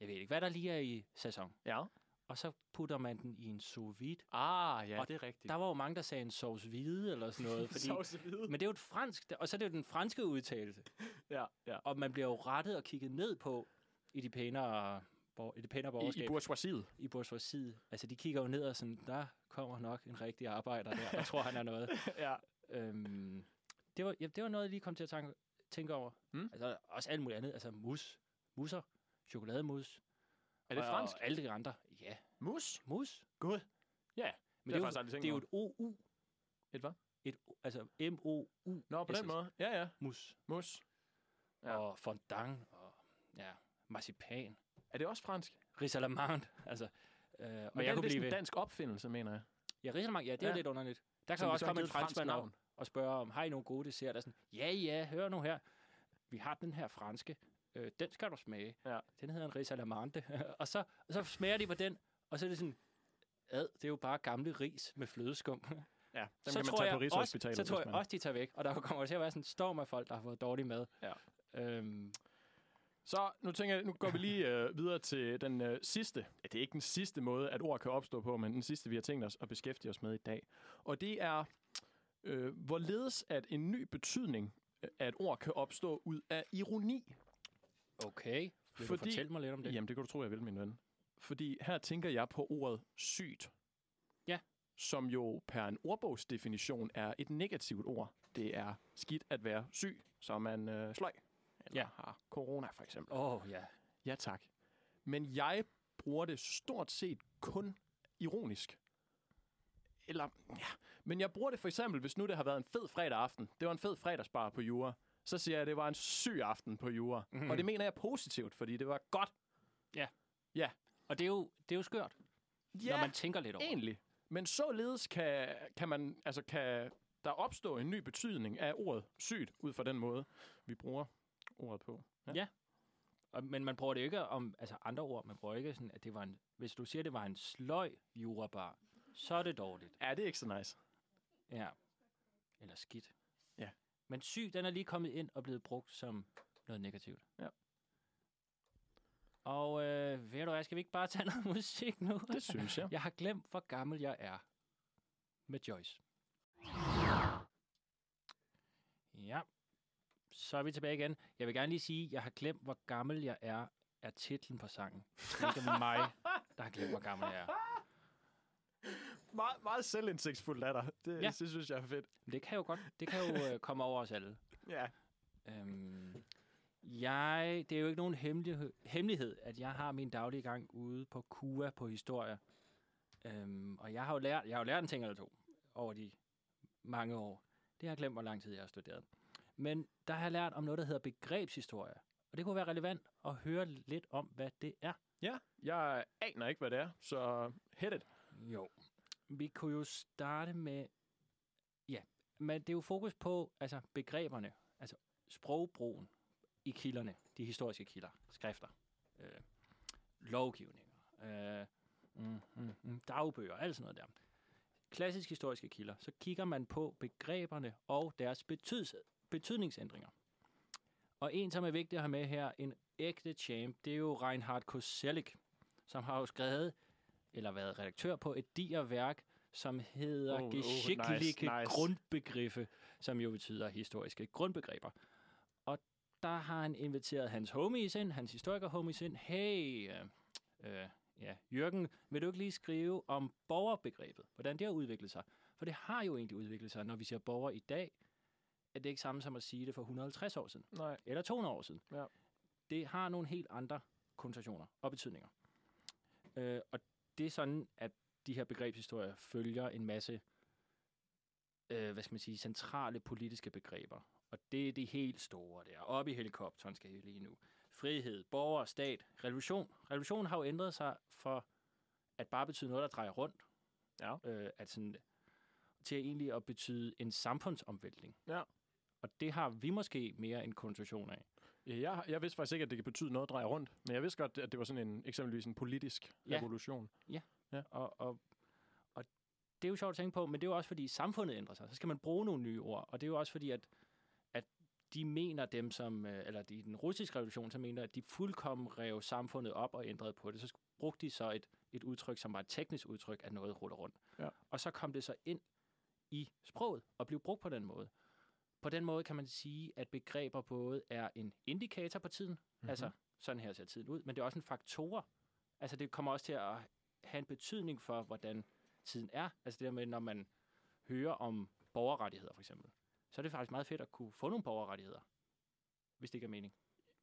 jeg ved ikke, hvad der lige er i sæson. Ja. Og så putter man den i en sous vide. Ah, ja, Og det er rigtigt. Der var jo mange, der sagde en sauce hvide eller sådan noget. [LAUGHS] Fordi, Sauce hvide. men det er jo et fransk, og så er det jo den franske udtalelse. [LAUGHS] Ja, ja. Og man bliver jo rettet og kigget ned på i de pænere, i det pænere I, borgerskab. I bourgeoisiet. I bourgeoisiet. Altså, de kigger jo ned og sådan, der kommer nok en rigtig arbejder der, der tror, han er noget. [LAUGHS] ja. Øhm, det, var, ja, det var noget, jeg lige kom til at tænke, tænke over. Mm. Altså, også alt muligt andet. Altså, mus, musser, chokolademus. Er det og, fransk? Og alle de andre. Ja, Mus? mus. God. Ja, Men det, jeg faktisk er jo, det er jo et OU. Et hvad? et, altså M-O-U. Nå, på den måde. Ja, ja. Mus. Mus. Ja. Og fondant, og ja, marcipan. Er det også fransk? Risalamande, altså. Øh, og Men jeg det er kunne blive en ved. dansk opfindelse, mener jeg. Ja, Risalamande, ja, det er Ja. lidt underligt. Der kan Som jo også komme en et fransk franskmand op navn. og spørge om, har I nogle gode desserter? Sådan, ja, ja, hør nu her. Vi har den her franske. Øh, den skal du smage. Ja. Den hedder en risalamande. [LAUGHS] og, så, og så smager de på den, og så er det sådan, ad, det er jo bare gamle ris med flødeskum. Ja, dem [LAUGHS] så kan man tror tage jeg på også, Rigshospitalet. så tror jeg man- også, de tager væk. Og der kommer til at være sådan en storm af folk, der har fået dårlig mad. Ja. Øhm, Så nu tænker jeg, nu går vi lige øh, videre til den øh, sidste. Ja, det er ikke den sidste måde, at ord kan opstå på, men den sidste, vi har tænkt os at beskæftige os med i dag. Og det er, øh, hvorledes at en ny betydning øh, af et ord kan opstå ud af ironi. Okay. Vil Fordi- du fortælle mig lidt om det? Jamen, det kan du tro, jeg vil, min ven. Fordi her tænker jeg på ordet sygt. Ja. Som jo per en ordbogsdefinition er et negativt ord. Det er skidt at være syg, så man øh, sløj. Eller Ja. har corona, for eksempel. Åh, oh, ja. Ja, tak. Men jeg bruger det stort set kun ironisk. Eller, ja. Men jeg bruger det for eksempel, hvis nu det har været en fed fredag aften. Det var en fed fredagsbar på Jura. Så siger jeg, at det var en syg aften på Jura. Mhm. Mm. Og det mener jeg positivt, fordi det var godt. Og det er jo, det er jo skørt, Ja, når man tænker lidt over det. egentlig. Men således kan, kan man, altså kan der opstå en ny betydning af ordet sygt, ud fra den måde, vi bruger ordet på. Og, men man bruger det ikke om altså andre ord. Man bruger ikke sådan, at det var en... Hvis du siger, at det var en sløj jurabar, så er det dårligt. Ja, det er ikke så nice. Ja. Eller skidt. Men syg, den er lige kommet ind og blevet brugt som noget negativt. Ja. Og øh, ved du hvad, skal vi ikke bare tage noget [LAUGHS] musik nu? Det synes jeg. Jeg har glemt, hvor gammel jeg er. Med Joyce. Ja. Så er vi tilbage igen. Jeg vil gerne lige sige, jeg har glemt, hvor gammel jeg er, er titlen på sangen. Det er ikke mig, der har glemt, hvor gammel jeg er. Meget, meget selvindsigtsfuldt af dig. Det, Ja. det synes jeg er fedt. Det kan jo godt, det kan jo øh, [LAUGHS] komme over os alle. Ja. Øhm, jeg, det er jo ikke nogen hemmelighed, hemmelighed, at jeg har min daglige gang ude på KUA på historie. Øhm, og jeg har jo lært, jeg har jo lært en ting eller to over de mange år. Det har jeg glemt, hvor lang tid jeg har studeret. Men der har jeg lært om noget, der hedder begrebshistorie. Og det kunne være relevant at høre lidt om, hvad det er. Ja, jeg aner ikke, hvad det er, så hit it. Jo. Vi kunne jo starte med... Ja, men det er jo fokus på altså, begreberne, altså sprogbrugen i kilderne, de historiske kilder, skrifter, øh, lovgivninger, øh, mm, mm, mm, dagbøger, alt sådan noget der. Klassisk historiske kilder, så kigger man på begreberne og deres betyds, betydningsændringer. Og en, som er vigtig at have med her, en ægte champ, det er jo Reinhard Koselleck, som har jo skrevet eller været redaktør på et diger værk, som hedder Oh, oh, oh, nice, nice. Grundbegriffe, som jo betyder historiske grundbegreber. Og der har han inviteret hans homies ind, hans historiker-homies ind. Hey, øh, øh, ja, Jørgen, vil du ikke lige skrive om borgerbegrebet? Hvordan det har udviklet sig? For det har jo egentlig udviklet sig, når vi siger borger i dag, er det ikke samme som at sige det for 150 år siden, Nej. eller 200 år siden. Ja. Det har nogle helt andre konnotationer og betydninger. Øh, og det er sådan, at de her begrebshistorier følger en masse, øh, hvad skal man sige, centrale politiske begreber. Og det er de helt store der. Op i helikopteren skal I lige nu. Frihed, borger, stat, revolution. Revolution har jo ændret sig for at bare betyde noget, der drejer rundt. Ja. Øh, at sådan, til egentlig at betyde en samfundsomvæltning. Ja. Og det har vi måske mere en konnotation af. Ja, Jeg, jeg vidste faktisk ikke, at det kan betyde noget at dreje rundt. Men jeg vidste godt, at det var sådan en, eksempelvis en politisk Ja. revolution. Og, og, og det er jo sjovt at tænke på, men det er jo også fordi samfundet ændrer sig. Så skal man bruge nogle nye ord. Og det er jo også fordi, at, at de mener dem som, øh, eller i den russiske revolution, så mener, at de fuldkommen rev samfundet op og ændrede på det. Så brugte de så et, et udtryk, som var et teknisk udtryk, at noget ruller rundt. Ja. Og så kom det så ind i sproget og blev brugt på den måde. På den måde kan man sige, at begreber både er en indikator på tiden, Mhm. mm-hmm. altså sådan her ser tiden ud, men det er også en faktor. Altså det kommer også til at have en betydning for, hvordan tiden er. Altså det der med, når man hører om borgerrettigheder for eksempel, så er det faktisk meget fedt at kunne få nogle borgerrettigheder, hvis det ikke er mening.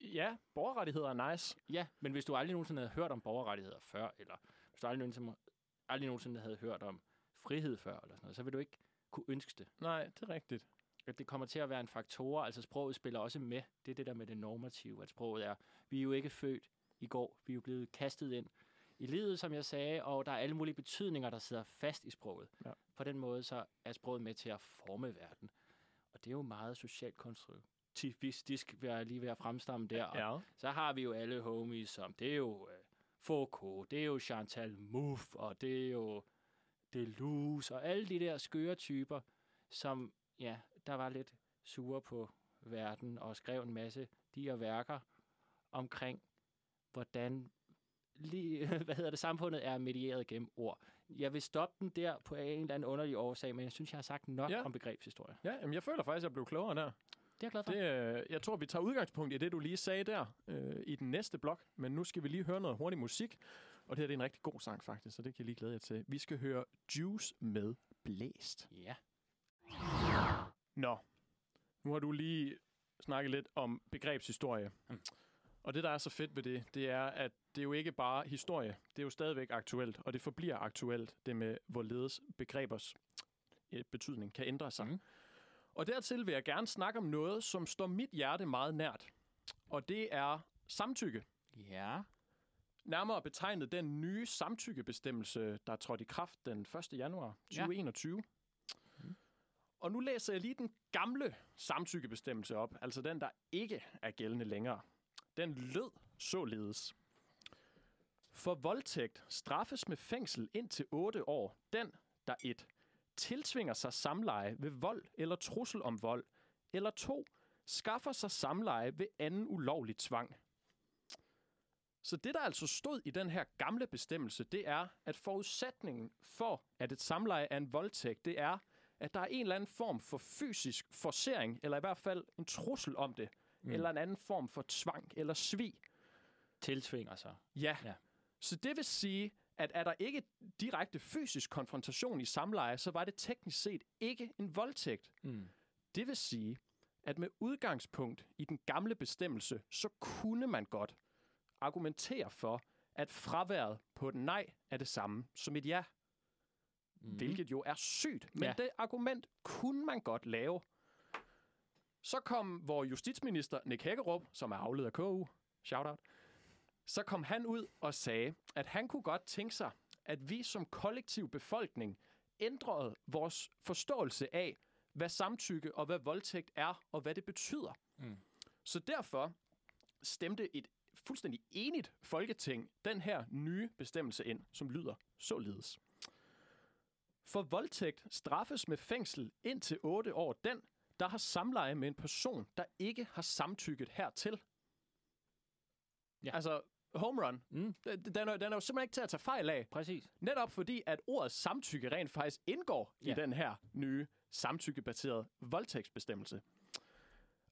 Ja, borgerrettigheder er nice. Ja, men hvis du aldrig nogensinde havde hørt om borgerrettigheder før, eller hvis du aldrig nogensinde, aldrig nogensinde havde hørt om frihed før, eller sådan noget, så vil du ikke kunne ønske det. Nej, det er rigtigt. At det kommer til at være en faktor, altså sproget spiller også med. Det er det der med det normative, at sproget er, vi er jo ikke født i går, vi er jo blevet kastet ind i livet, som jeg sagde, og der er alle mulige betydninger, der sidder fast i sproget. Ja. På den måde så er sproget med til at forme verden. Og det er jo meget socialt konstruktivistisk, vil jeg lige ved at fremstamme der. Og Ja. så har vi jo alle homies, som det er jo øh, Foucault, det er jo Chantal Mouffe, og det er jo Deleuze, og alle de der skøre typer, som, ja, der var lidt sure på verden, og skrev en masse de her værker omkring, hvordan lige, [LAUGHS] hvad hedder det, samfundet er medieret gennem ord. Jeg vil stoppe den der på en eller anden underlig årsag, men jeg synes, jeg har sagt nok Ja. ja. om begrebshistorie. Ja, jamen jeg føler faktisk, at jeg blev klogere der. Det er jeg glad for. Det, øh, jeg tror, vi tager udgangspunkt i det, du lige sagde der øh, i den næste blok. Men nu skal vi lige høre noget hurtig musik. Og det her det er en rigtig god sang faktisk, så det kan jeg lige glæde jer til. Vi skal høre Juice med Blæst. Ja. Nå, nu har du lige snakket lidt om begrebshistorie. Mm. Og det, der er så fedt ved det, det er, at det er jo ikke bare historie. Det er jo stadigvæk aktuelt, og det forbliver aktuelt, det med, hvorledes begrebers øh, betydning kan ændre sig. Mhm. Og dertil vil jeg gerne snakke om noget, som står mit hjerte meget nært. Og det er samtykke. Ja. Nærmere betegnet den nye samtykkebestemmelse, der trådte i kraft den 1. januar 2021. Mhm. Og nu læser jeg lige den gamle samtykkebestemmelse op, altså den, der ikke er gældende længere. Den lød således. For voldtægt straffes med fængsel indtil 8 år den, der et tiltvinger sig samleje ved vold eller trussel om vold, eller to skaffer sig samleje ved anden ulovlig tvang. Så det, der altså stod i den her gamle bestemmelse, det er, at forudsætningen for, at et samleje er en voldtægt, det er, at der er en eller anden form for fysisk forsering, eller i hvert fald en trussel om det, mm. eller en anden form for tvang eller svig. Tiltvinger sig. Ja. Ja. Så det vil sige, at er der ikke direkte fysisk konfrontation i samleje, så var det teknisk set ikke en voldtægt. Mm. Det vil sige, at med udgangspunkt i den gamle bestemmelse, så kunne man godt argumentere for, at fraværet på et nej er det samme som et ja. Mm. Hvilket jo er sygt. Men ja. Det argument kunne man godt lave. Så kom vores justitsminister Nick Hækkerup, som er afledet af KU, shoutout, så kom han ud og sagde, at han kunne godt tænke sig, at vi som kollektiv befolkning ændrede vores forståelse af, hvad samtykke og hvad voldtægt er, og hvad det betyder. Mm. Så derfor stemte et fuldstændig enigt folketing den her nye bestemmelse ind, som lyder således. For voldtægt straffes med fængsel indtil 8 år den, der har samleje med en person, der ikke har samtykket hertil. Ja. Altså, home run. Mm. Den, er, den er jo simpelthen ikke til at tage fejl af. Præcis. Netop fordi, at ordet samtykke rent faktisk indgår. Ja. i den her nye samtykkebaserede voldtægtsbestemmelse.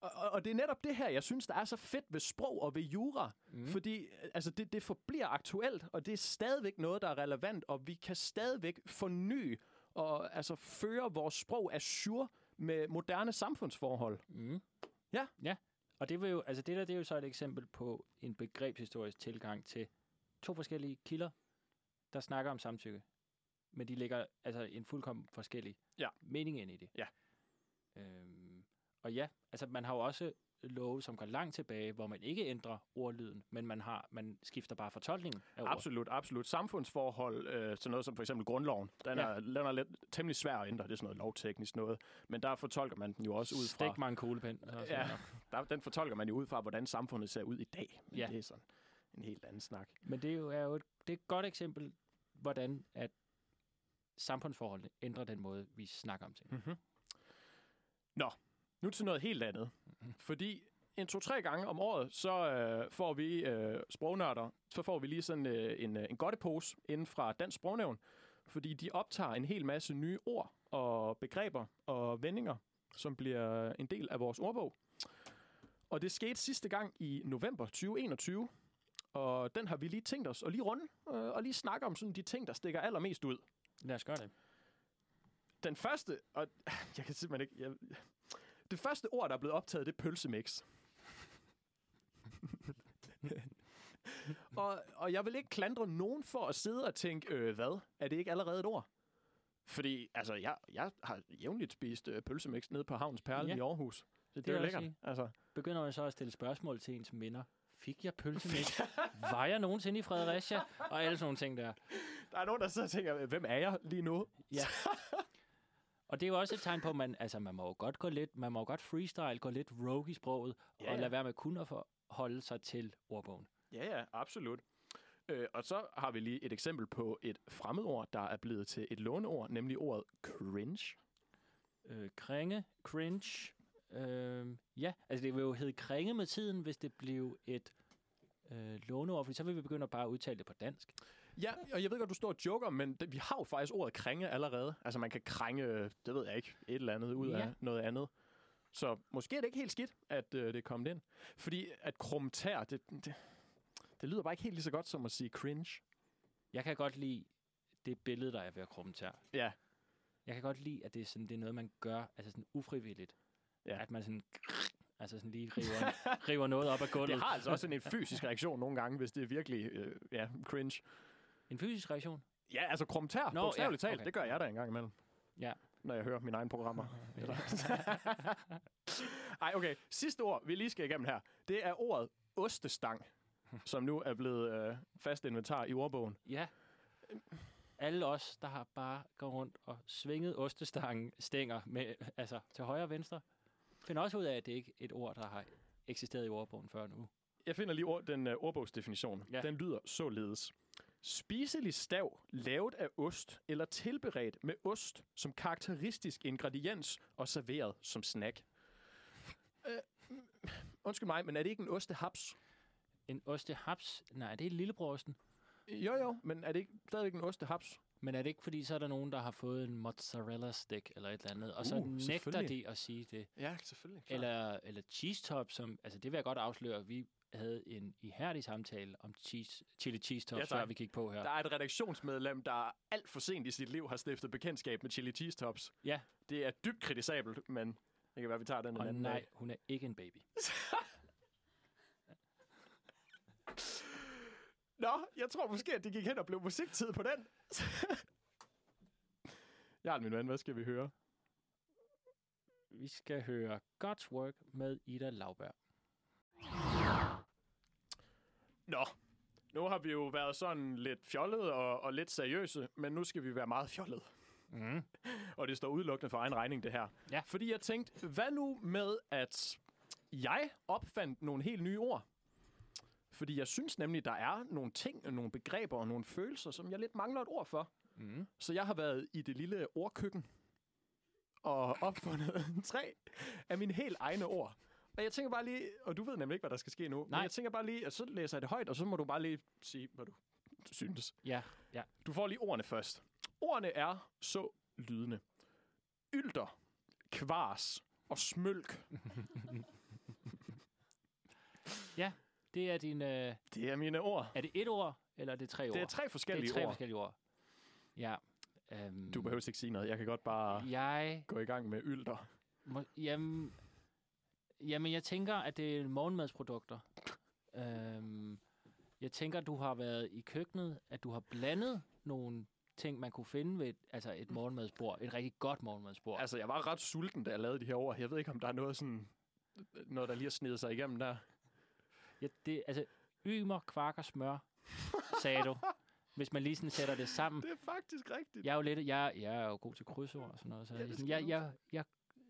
Og, og, og det er netop det her, jeg synes, der er så fedt ved sprog og ved jura. Mm. Fordi øh, altså, det, det forbliver aktuelt, og det er stadigvæk noget, der er relevant, og vi kan stadigvæk forny og altså, føre vores sprog assur med moderne samfundsforhold. Mm. Ja. Ja, og det, vil jo, altså det der det er jo så et eksempel på en begrebshistorisk tilgang til to forskellige kilder, der snakker om samtykke. Men de lægger altså en fuldkommen forskellig Ja. mening ind i det. Ja. Øhm, og ja, altså man har jo også love, som går langt tilbage, hvor man ikke ændrer ordlyden, men man har man skifter bare fortolkningen af ord. Absolut, absolut. Samfundsforhold, øh, sådan noget som for eksempel grundloven, den, Ja. er, den er lidt, temmelig svær at ændre. Det er sådan noget lovteknisk noget. Men der fortolker man den jo også ud fra... Stik mig en så Ja, der, den fortolker man jo ud fra, hvordan samfundet ser ud i dag. Men Ja. det er sådan en helt anden snak. Men det er jo, er jo et, det er et godt eksempel, hvordan at samfundsforholdene ændrer den måde, vi snakker om ting. Mm-hmm. Nå, nu til noget helt andet. Fordi en to-tre gange om året, så øh, får vi øh, sprognørder, så får vi lige sådan øh, en, øh, en godtepose inden fra Dansk Sprognævn, fordi de optager en hel masse nye ord og begreber og vendinger, som bliver en del af vores ordbog. Og det skete sidste gang i november 2021, og den har vi lige tænkt os at lige runde, øh, og lige snakke om sådan de ting, der stikker allermest ud. Lad os gøre det. Den første, og [LAUGHS] jeg kan simpelthen ikke... Jeg, det første ord, der er blevet optaget, det er pølsemix. [LAUGHS] og, og jeg vil ikke klandre nogen for at sidde og tænke, øh, hvad? Er det ikke allerede et ord? Fordi, altså, jeg, jeg har jævnligt spist øh, pølsemix nede på Havns Perle Ja. i Aarhus. Det, det, Det er jo lækkert. sige. Altså, Begynder man så at stille spørgsmål til ens minder. Fik jeg pølsemix? [LAUGHS] Var jeg nogensinde i Fredericia? Og alle sådan nogle ting der. der er nogen, der sidder og tænker, hvem er jeg lige nu? Ja. [LAUGHS] Og det er jo også et tegn på, at man, altså, man må jo godt gå lidt, man må jo godt freestyle, gå lidt rogue i sproget, Ja, ja, og lade være med kun at forholde sig til ordbogen. Ja, ja, absolut. Øh, og så har vi lige et eksempel på et fremmedord, der er blevet til et låneord, nemlig ordet cringe. Øh, kringe, cringe. Øh, ja, altså det vil jo hedde kringe med tiden, hvis det blev et øh, låneord, for så vil vi begynde at bare udtale det på dansk. Ja, og jeg ved godt, du står og joker, men det, vi har jo faktisk ordet krænge allerede. Altså man kan krænge, det ved jeg ikke, et eller andet ud Ja. af noget andet. Så måske er det ikke helt skidt, at øh, det er kommet ind. Fordi at krumtær, det, det, det lyder bare ikke helt lige så godt som at sige cringe. Jeg kan godt lide det billede, der er ved at krumme tær. Ja, Jeg kan godt lide, at det er, sådan, det er noget, man gør altså sådan ufrivilligt. Ja. At man sådan, altså sådan lige river, river noget op af [LAUGHS] gulvet. det har altså også sådan en fysisk reaktion nogle gange, hvis det er virkelig øh, ja, cringe. En fysisk reaktion. Ja, altså krumtær, Nå, bogstaveligt ja, talt, okay. det gør jeg da en gang imellem. Ja. Når jeg hører mine egne programmer. [LAUGHS] Ej, okay. Sidste ord, vi lige skal igennem her, det er ordet ostestang, som nu er blevet øh, fast inventar i ordbogen. Ja. Alle os, der har bare gået rundt og svinget ostestangen stænger med, altså til højre og venstre, finder også ud af, at det ikke er et ord, der har eksisteret i ordbogen før nu. Jeg finder lige ord, den uh, ordbogsdefinition. Ja. Den lyder således. Spiselig stav, lavet af ost eller tilberedt med ost som karakteristisk ingrediens og serveret som snack. Uh, undskyld mig, men er det ikke en ostehaps? En ostehaps, nej, det er lillebrosten. Jo, jo, men er det ikke stadigvæk en ostehaps? Men er det ikke, fordi så er der nogen, der har fået en mozzarella stick eller et eller andet, og så Uh, nægter selvfølgelig. de at sige det? Ja, selvfølgelig. Eller, eller cheese top, som, altså det vil jeg godt afsløre, vi havde en ihærdig samtale om cheese, chili cheese tops, Ja, tak. før vi gik på her. Der er et redaktionsmedlem, der alt for sent i sit liv har stiftet bekendtskab med chili cheese tops. Ja. Det er dybt kritisabelt, men det kan være, vi tager den en og anden nej, dag. hun er ikke en baby. [LAUGHS] Nå, jeg tror måske, at det gik hen og blev musiktid på den. [LAUGHS] Jarl, min ven, hvad skal vi høre? Vi skal høre God's Work med Ida Lauberg. Nå, nu har vi jo været sådan lidt fjollede og, og lidt seriøse, men nu skal vi være meget fjollede. Mm. [LAUGHS] Og det står udelukkende for egen regning, det her. Ja. Fordi jeg tænkte, hvad nu med, at jeg opfandt nogle helt nye ord? Fordi jeg synes nemlig, der er nogle ting, nogle begreber og nogle følelser, som jeg lidt mangler et ord for. Mm. Så jeg har været i det lille ordkøkken og opfundet [LAUGHS] tre af mine helt egne ord. Og jeg tænker bare lige, og du ved nemlig ikke, hvad der skal ske nu, men Nej. jeg tænker bare lige, at så læser jeg det højt, og så må du bare lige sige, hvad du synes. Ja, ja. Du får lige ordene først. Ordene er så lydende. Ylter, kvars og smølk. [LAUGHS] Det er din... Øh, Det er mine ord. er det et ord, eller er det tre ord? Det er tre det forskellige er tre ord. forskellige ord. Ja. Um, Du behøver ikke sige noget. Jeg kan godt bare Jeg... gå i gang med ylter. Må, jamen, jamen, jeg tænker, at det er morgenmadsprodukter. um, jeg tænker, at du har været i køkkenet, at du har blandet nogle ting, man kunne finde ved et, altså et morgenmadsbord. Et rigtig godt morgenmadsbord. Altså, jeg var ret sulten, da jeg lavede de her ord. Jeg ved ikke, om der er noget sådan... Noget, der lige har snedet sig igennem der. Ja, det, altså, ymer, kvark og smør, sagde du. Hvis man lige sådan sætter det sammen. Det er faktisk rigtigt. Jeg er jo lidt, jeg, jeg er jo god til krydsord og sådan noget. Så Ja, det sådan, jeg, jeg, jeg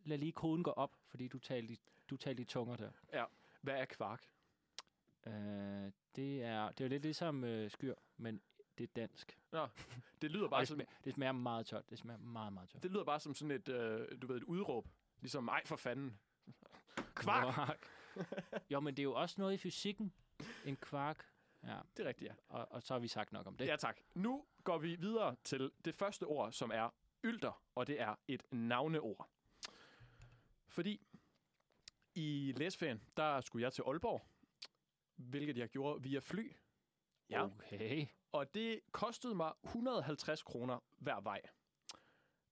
lader lige koden gå op, fordi du talte, du talte i tunger der. Hvad er kvark? Uh, det, er, det er jo lidt ligesom uh, skyr, men det er dansk. Det lyder bare det, som, smager, det smager meget tørt. Det smager meget, meget tørt. det lyder bare som sådan et, øh, du ved, et udråb. Ligesom, ej for fanden. Kvark! Kvark. jo, men det er jo også noget i fysikken. En kvark. Ja, Det er rigtigt, ja. og, og så har vi sagt nok om det. Ja, tak. Nu går vi videre til det første ord, som er ylter, og det er et navneord. Fordi i læsferien, der skulle jeg til Aalborg, hvilket jeg gjorde via fly. Ja. Okay. Og det kostede mig 150 kroner hver vej.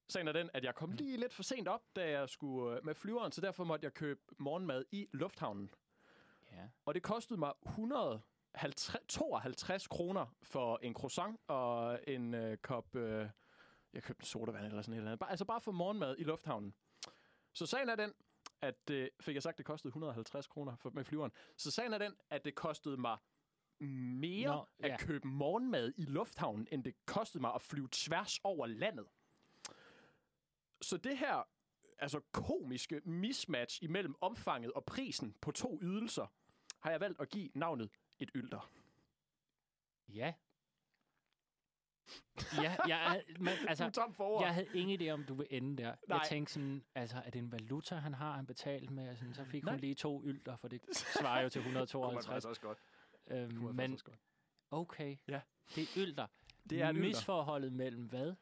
Sagen er den, at jeg kom lige lidt for sent op, da jeg skulle øh, med flyveren, så derfor måtte jeg købe morgenmad i lufthavnen. Ja. Og det kostede mig 152 kroner for en croissant og en øh, kop øh, Jeg købte en sodavand eller sådan et eller andet. Bare, altså bare for morgenmad i lufthavnen. Så sagen er den, at øh, fik jeg sagt, det kostede 150 kroner for, med flyveren. Så sagen er den, at det kostede mig mere Nå, Nå, at ja. købe morgenmad i lufthavnen, end det kostede mig at flyve tværs over landet. Så det her altså komiske mismatch imellem omfanget og prisen på to ydelser, har jeg valgt at give navnet et ylter. Ja. Ja, jeg, men, altså, tom jeg havde ingen idé om, du vil ende der. Nej. Jeg tænkte sådan, altså, er det en valuta, han har, han betalt med? Sådan, så fik Nej. hun lige to ylter, for det svarer jo til [LAUGHS] 152. også godt. Øhm, men okay, Ja. det er ylter. Det er et ylter. Misforholdet mellem hvad?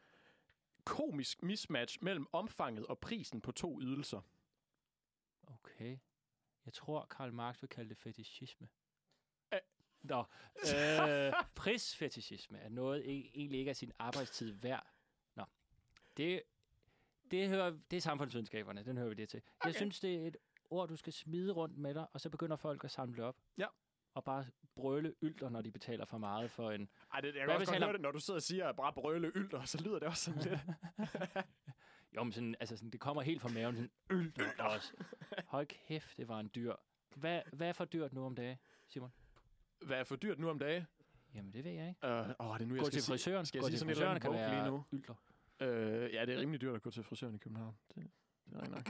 Komisk mismatch mellem omfanget og prisen på to ydelser. Okay. Jeg tror, Karl Marx vil kalde det fetishisme. Nå, øh, [LAUGHS] prisfetishisme er noget, ikke, egentlig ikke er sin arbejdstid værd. Nå, det, det, hører, det er samfundsvidenskaberne, den hører vi det til. Okay. Jeg synes, det er et ord, du skal smide rundt med dig, og så begynder folk at samle op. Ja. Og bare brøle ylter, når de betaler for meget for en... Ej, det, jeg kan Hvad også godt betaler- høre det, når du sidder og siger, bare brøle ylter, så lyder det også sådan lidt. [LAUGHS] Jo, men sådan, altså sådan, det kommer helt fra maven, sådan ylter også. Hold kæft, det var en dyr. Hvad, hvad er for dyrt nu om dagen, Simon? Hvad er for dyrt nu om dagen? Jamen, det ved jeg ikke. Øh, åh, det er nu, jeg Gå skal til frisøren. skal jeg Gå sige til sådan frisøren kan woke lige være nu? ylter. Øh, ja, det er rimelig dyrt at gå til frisøren i København. Det, det er nok.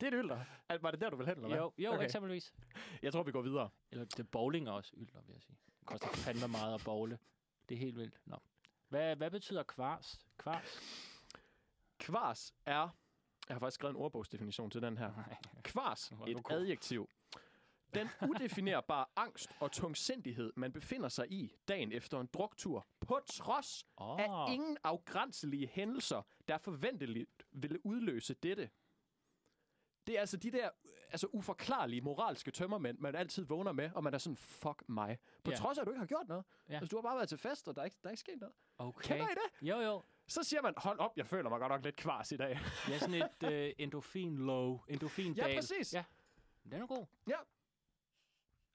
Det er et ylter. Al- Var det der, du ville hen, eller hvad? Jo, jo Okay. eksempelvis. Jeg tror, vi går videre. Eller det bowling er også ylter, vil jeg sige. Det koster fandme meget at bowle. Det er helt vildt. Nå. Hvad, hvad betyder kvars? Kvars? Kvars er... Jeg har faktisk skrevet en ordbogsdefinition til den her. Kvars, er et adjektiv. Den udefinerbare angst og tungsindighed, man befinder sig i dagen efter en druktur, på trods Oh. af ingen afgrænselige hændelser, der forventeligt ville udløse dette. Det er altså de der altså uforklarlige moralske tømmermænd, man altid vågner med, og man er sådan, fuck mig. På Ja. trods af, at du ikke har gjort noget. Ja. Altså, du har bare været til fest, og der er ikke, der er ikke sket noget. Okay. Kender I det? Jo, jo. Så siger man, hold op, jeg føler mig godt nok lidt kvars i dag. Er sådan et øh, endorfin low. Endorfin Ja, præcis. Ja. Den er god. Ja.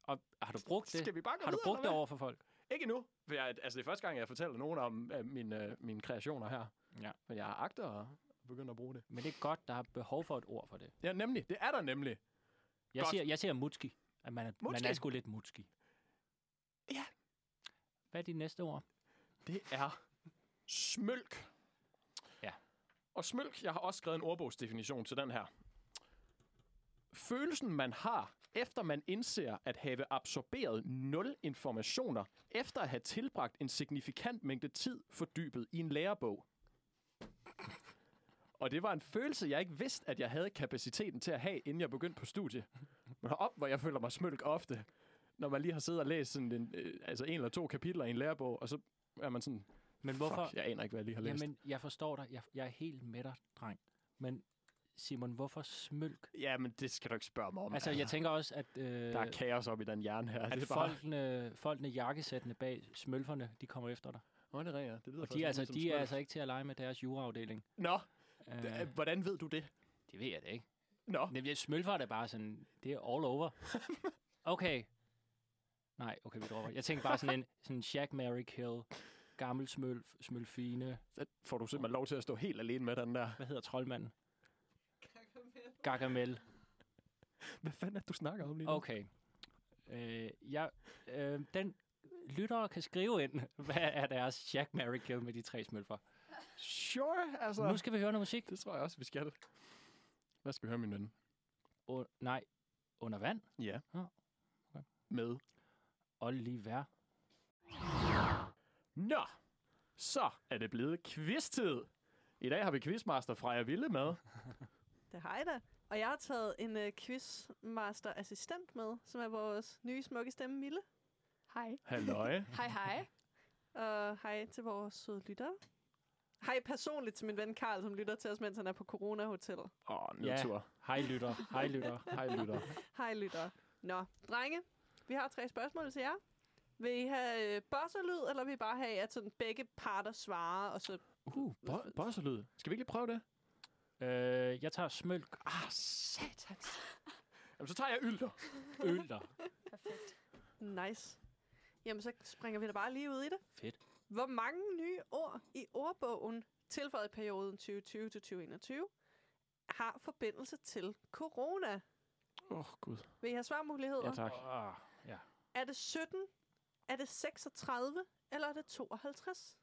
Og har du brugt det? Skal vi bare gå Har du videre, brugt det over for folk? Ikke endnu. For jeg, altså, det er første gang, jeg fortæller nogen om uh, mine, uh, mine kreationer her. Ja. Men jeg har agter at begynde at bruge det. Men det er godt, der er behov for et ord for det. Ja, nemlig. Det er der nemlig. Jeg Godt. siger, jeg siger mutski. At man er, man Mutski? er sgu lidt mutski. Ja. Hvad er dit næste ord? Det er smølk. Ja. Og smølk, jeg har også skrevet en ordbogsdefinition til den her. Følelsen, man har, efter man indser at have absorberet nul informationer, efter at have tilbragt en signifikant mængde tid fordybet i en lærebog. Og det var en følelse, jeg ikke vidste, at jeg havde kapaciteten til at have, inden jeg begyndte på studie. Men op, hvor jeg føler mig smølk ofte, når man lige har siddet og læst sådan en, øh, altså en eller to kapitler i en lærebog, og så er man sådan, Men hvorfor? Fuck, jeg aner ikke, hvad jeg lige har læst. Jamen, jeg forstår dig. Jeg, jeg er helt med dig, dreng. Men Simon, hvorfor smølk? Jamen, det skal du ikke spørge mig om. Altså, jeg tænker også, at, øh, der er kaos op i den hjerne her. at det bare... folkene, folkene jakkesættene bag smølferne, de kommer efter dig. Nå, det er rigtigt. Det lyder Og de er, altså, de lidt er altså ikke til at lege med deres juraafdeling. smølf. Nå, Øh, hvordan ved du det? det ved jeg det ikke. Nå, Men smølfer er da bare sådan, det er all over. [LAUGHS] Okay. Nej, okay, vi dropper. Jeg tænkte bare sådan en sådan Jack, Mary Kill, gammel smølf, smølfine. så får du simpelthen lov til at stå helt alene med den der. Hvad hedder troldmanden? Gargamel. Hvad fanden er det, du snakker om lige nu? Okay. Øh, jeg, øh, den lyttere kan skrive ind, [LAUGHS] hvad er deres Jack, Mary Kill med de tre smølfer. Sure, altså. Nu skal vi høre noget musik. Det tror jeg også, vi skal. Hvad skal vi høre, min ven? Oh, nej, under vand. Ja. Nå, okay. Med. Oliver. Nå, så er det blevet quiz-tid. I dag har vi quizmaster Freja Ville med. [LAUGHS] Det har jeg da. Og jeg har taget en uh, quizmaster-assistent med, som er vores nye smukke stemme, Mille. Hej. Halløj. [LAUGHS] Hej, hej. Og hej til vores søde lyttere. Hej personligt til min ven Karl, som lytter til os, mens han er på Corona Hotel. Åh, oh, Ja. nedtur. Hej lytter. Hej lytter. Hej, lytter. Hej lyttere. Nå, drenge, vi har tre spørgsmål til jer. Vil I have øh, bosserlyd, eller vil I bare have, at sådan begge parter svarer, og så... Uh, bo- bosserlyd. Skal vi ikke lige prøve det? Øh, jeg tager smølk. Ah, satans. Jamen, så tager jeg ylder. Ølter. Perfekt. Nice. Jamen, så springer vi da bare lige ud i det. Fedt. Hvor mange nye ord i ordbogen tilføjet i perioden 2020 til 2021 har forbindelse til corona? Åh, oh, Gud. Vil I have svarmuligheder? Ja, tak. Ah, ja. Er det 17? Er det 36? Eller er det 52?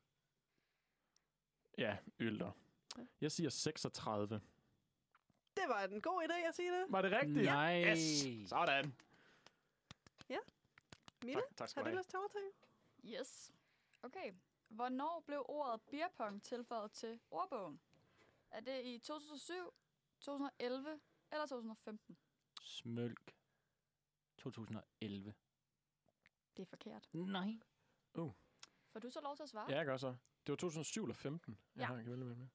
Ja, ylder. Ja. Jeg siger 36. Det var en god idé at sige det. Var det rigtigt? Nej. Yes. Sådan. Mille, Tak, tak skal har du lyst til at overtage? Yes. Okay. Hvornår blev ordet beerpong tilføjet til ordbogen? Er det i 2007, 2011 eller 2015? Smølk. 2011. Det er forkert. Nej. Får du så lov til at svare? Ja, jeg gør så. Det var 2007 eller 15. Ja. Jeg har ikke vælge med.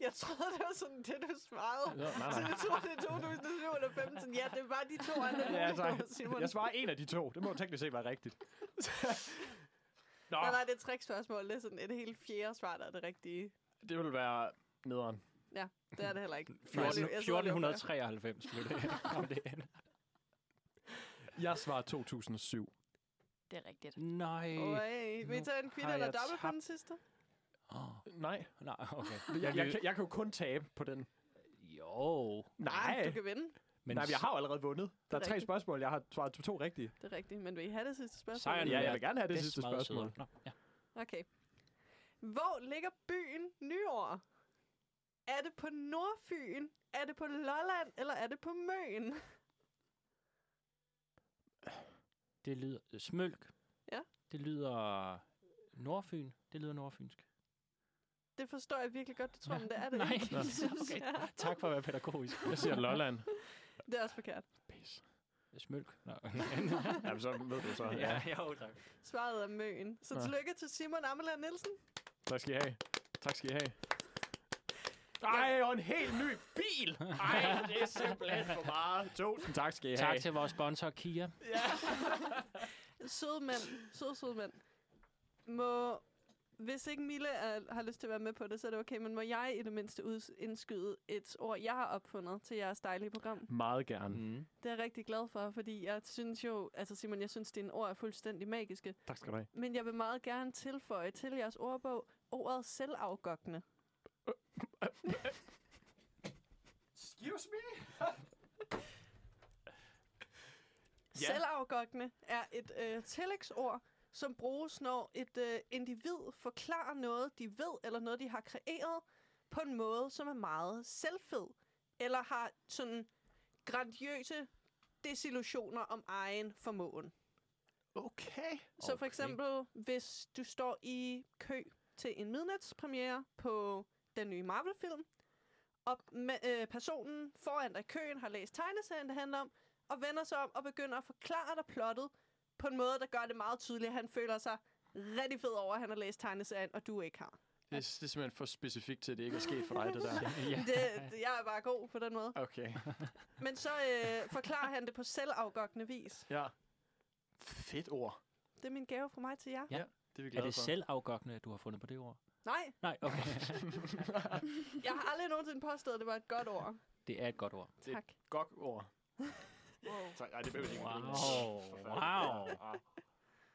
Jeg troede, det var sådan det, du svarede. Ja, nej, Så nej. jeg troede, det er 2007 eller 15. Ja, det var de to andre. Ja, tak. Simon. Jeg svarer en af de to. Det må teknisk set være rigtigt. Nå, Nej, nej, det er et trickspørgsmål. Det er sådan et helt fjerde svar, der er det rigtige. det vil være nederen. Det er det heller ikke. 14, Jeg sidder lige og 1493 blev det. [LAUGHS] kom det ind. Jeg svarer 2007. Det er rigtigt. Nej. Øj, vil I Nu tage en kvinde eller dobbelt på den sidste? Oh, Nej, nej, okay. jeg, jeg, kan, jeg kan jo kun tabe på den. Jo. Nej, du kan vinde. Men Nej, men jeg har jo allerede vundet. Der er Det er tre rigtigt. spørgsmål, jeg har svaret to, to rigtige. Det er rigtigt, men vil I have det sidste spørgsmål? Sejren Ja, jeg vil gerne have det bedst sidste spørgsmål. Nå, ja. Okay. Hvor ligger byen Nyår? Er det på Nordfyn? Er det på Lolland? Eller er det på Møn? Det lyder... Smølk. Ja. Det lyder... Nordfyn. Det lyder nordfynsk. Det forstår jeg virkelig godt, du tror, men det er det [LAUGHS] Nej. ikke. Okay. [LAUGHS] Tak for at være pædagogisk. Jeg siger Lolland. [LAUGHS] Det er også forkert. Pis. Smølk. Nå. Jamen, så ved du så. ja, jo, tak. Svaret er Møn. Så Nå. tillykke til Simon Ameland Nielsen. Tak skal I have. Tak skal I have. Ej, og en helt ny bil! Ej, det er simpelthen for meget. Tusind tak skal I have. Tak til vores sponsor, Kia. Søde mænd. Søde, søde mænd. Må, hvis ikke Mille er, har lyst til at være med på det, så er det okay, men må jeg i det mindste indskyde et ord, jeg har opfundet til jeres dejlige program? Meget gerne. Mm. Det er jeg rigtig glad for, fordi jeg synes jo, altså Simon, jeg synes, dine ord er fuldstændig magiske. Tak skal du have. Men jeg vil meget gerne tilføje til jeres ordbog ordet selvafgokkende. Excuse me? Ja. [LAUGHS] Selvafgokkende er et øh, tillægsord, som bruges, når et øh, individ forklarer noget, de ved, eller noget, de har kreeret, på en måde, som er meget selvfed, eller har sådan grandiøse desillusioner om egen formåen. Okay. Så for Okay. eksempel, hvis du står i kø til en midnatspremiere på den nye Marvel-film, og øh, personen foran dig i køen har læst tegneserien, det handler om, og vender sig om og begynder at forklare dig plottet på en måde, der gør det meget tydeligt, at han føler sig rigtig fed over, at han har læst tegneserien, og du ikke har. Det, er- det er simpelthen for specifikt til, at det ikke er sket for dig, det der. [LAUGHS] ja. Det, det, jeg er bare god på den måde. Okay. [LAUGHS] Men så øh, forklarer han det på selvafgokkende vis. Ja. Fedt ord. Det er min gave fra mig til jer. Det er vi Er glade det for. selvafgokkende, at du har fundet på det ord? Nej, Nej, okay. [LAUGHS] jeg har aldrig nogensinde påstået, at det var et godt ord. det er et godt ord. Det er Tak. Godt ord. Wow. Tak. Ej, det behøver ikke. Wow. Wow.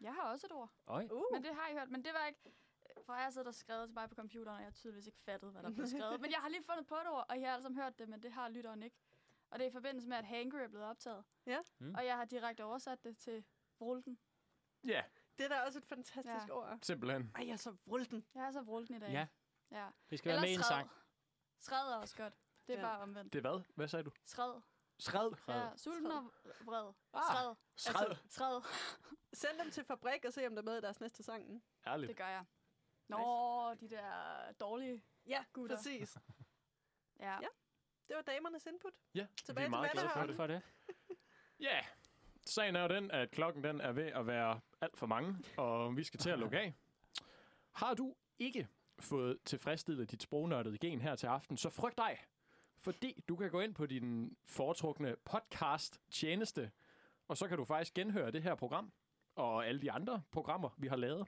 Jeg har også et ord, Øj. Uh. men det har I hørt. Men det var ikke... For jeg har siddet og skrevet til mig på computeren, og jeg har tydeligvis ikke fattet, hvad der blev [LAUGHS] skrevet. Men jeg har lige fundet på et ord, og I har alle sammen hørt det, men det har lytteren ikke. Og det er i forbindelse med, at Hangry er blevet optaget. Ja. Mm. Og jeg har direkte oversat det til Vrulten. Ja, Det er da også et fantastisk Ja. ord. simpelthen. Ej, jeg er så vrulten. Jeg er så Vrulten i dag. Ja, ja. det skal være med i en sang. Skred er også godt. Det er Ja. bare omvendt. Det er hvad? Hvad sagde du? Skred. Skred. Ja, sulten og vred. Ah. Skred. Skred. Altså, skred. Send dem til fabrik og se, om der er med i deres næste sang. Ærligt. Det gør jeg. Nå, de der dårlige Ja, Gutter. præcis. [LAUGHS] Ja. Ja. Det var damernes input. Ja, Tilbage vi er til meget glade for det. for det. [LAUGHS] Ja, sagen er jo den, at klokken den er ved at være alt for mange, og vi skal til at lukke af. Har du ikke fået tilfredsstillet dit sprognørdede gen her til aften, så frygt dig, fordi du kan gå ind på din foretrukne podcast-tjeneste, og så kan du faktisk genhøre det her program, og alle de andre programmer, vi har lavet.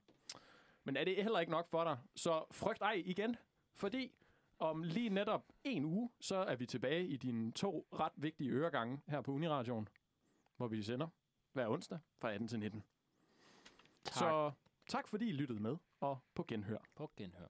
Men er det heller ikke nok for dig, så frygt dig igen, fordi om lige netop en uge, så er vi tilbage i dine to ret vigtige øregange her på Uniradioen, hvor vi sender hver onsdag fra 18 til 19. Tak. Så tak fordi I lyttede med, og på genhør. På genhør.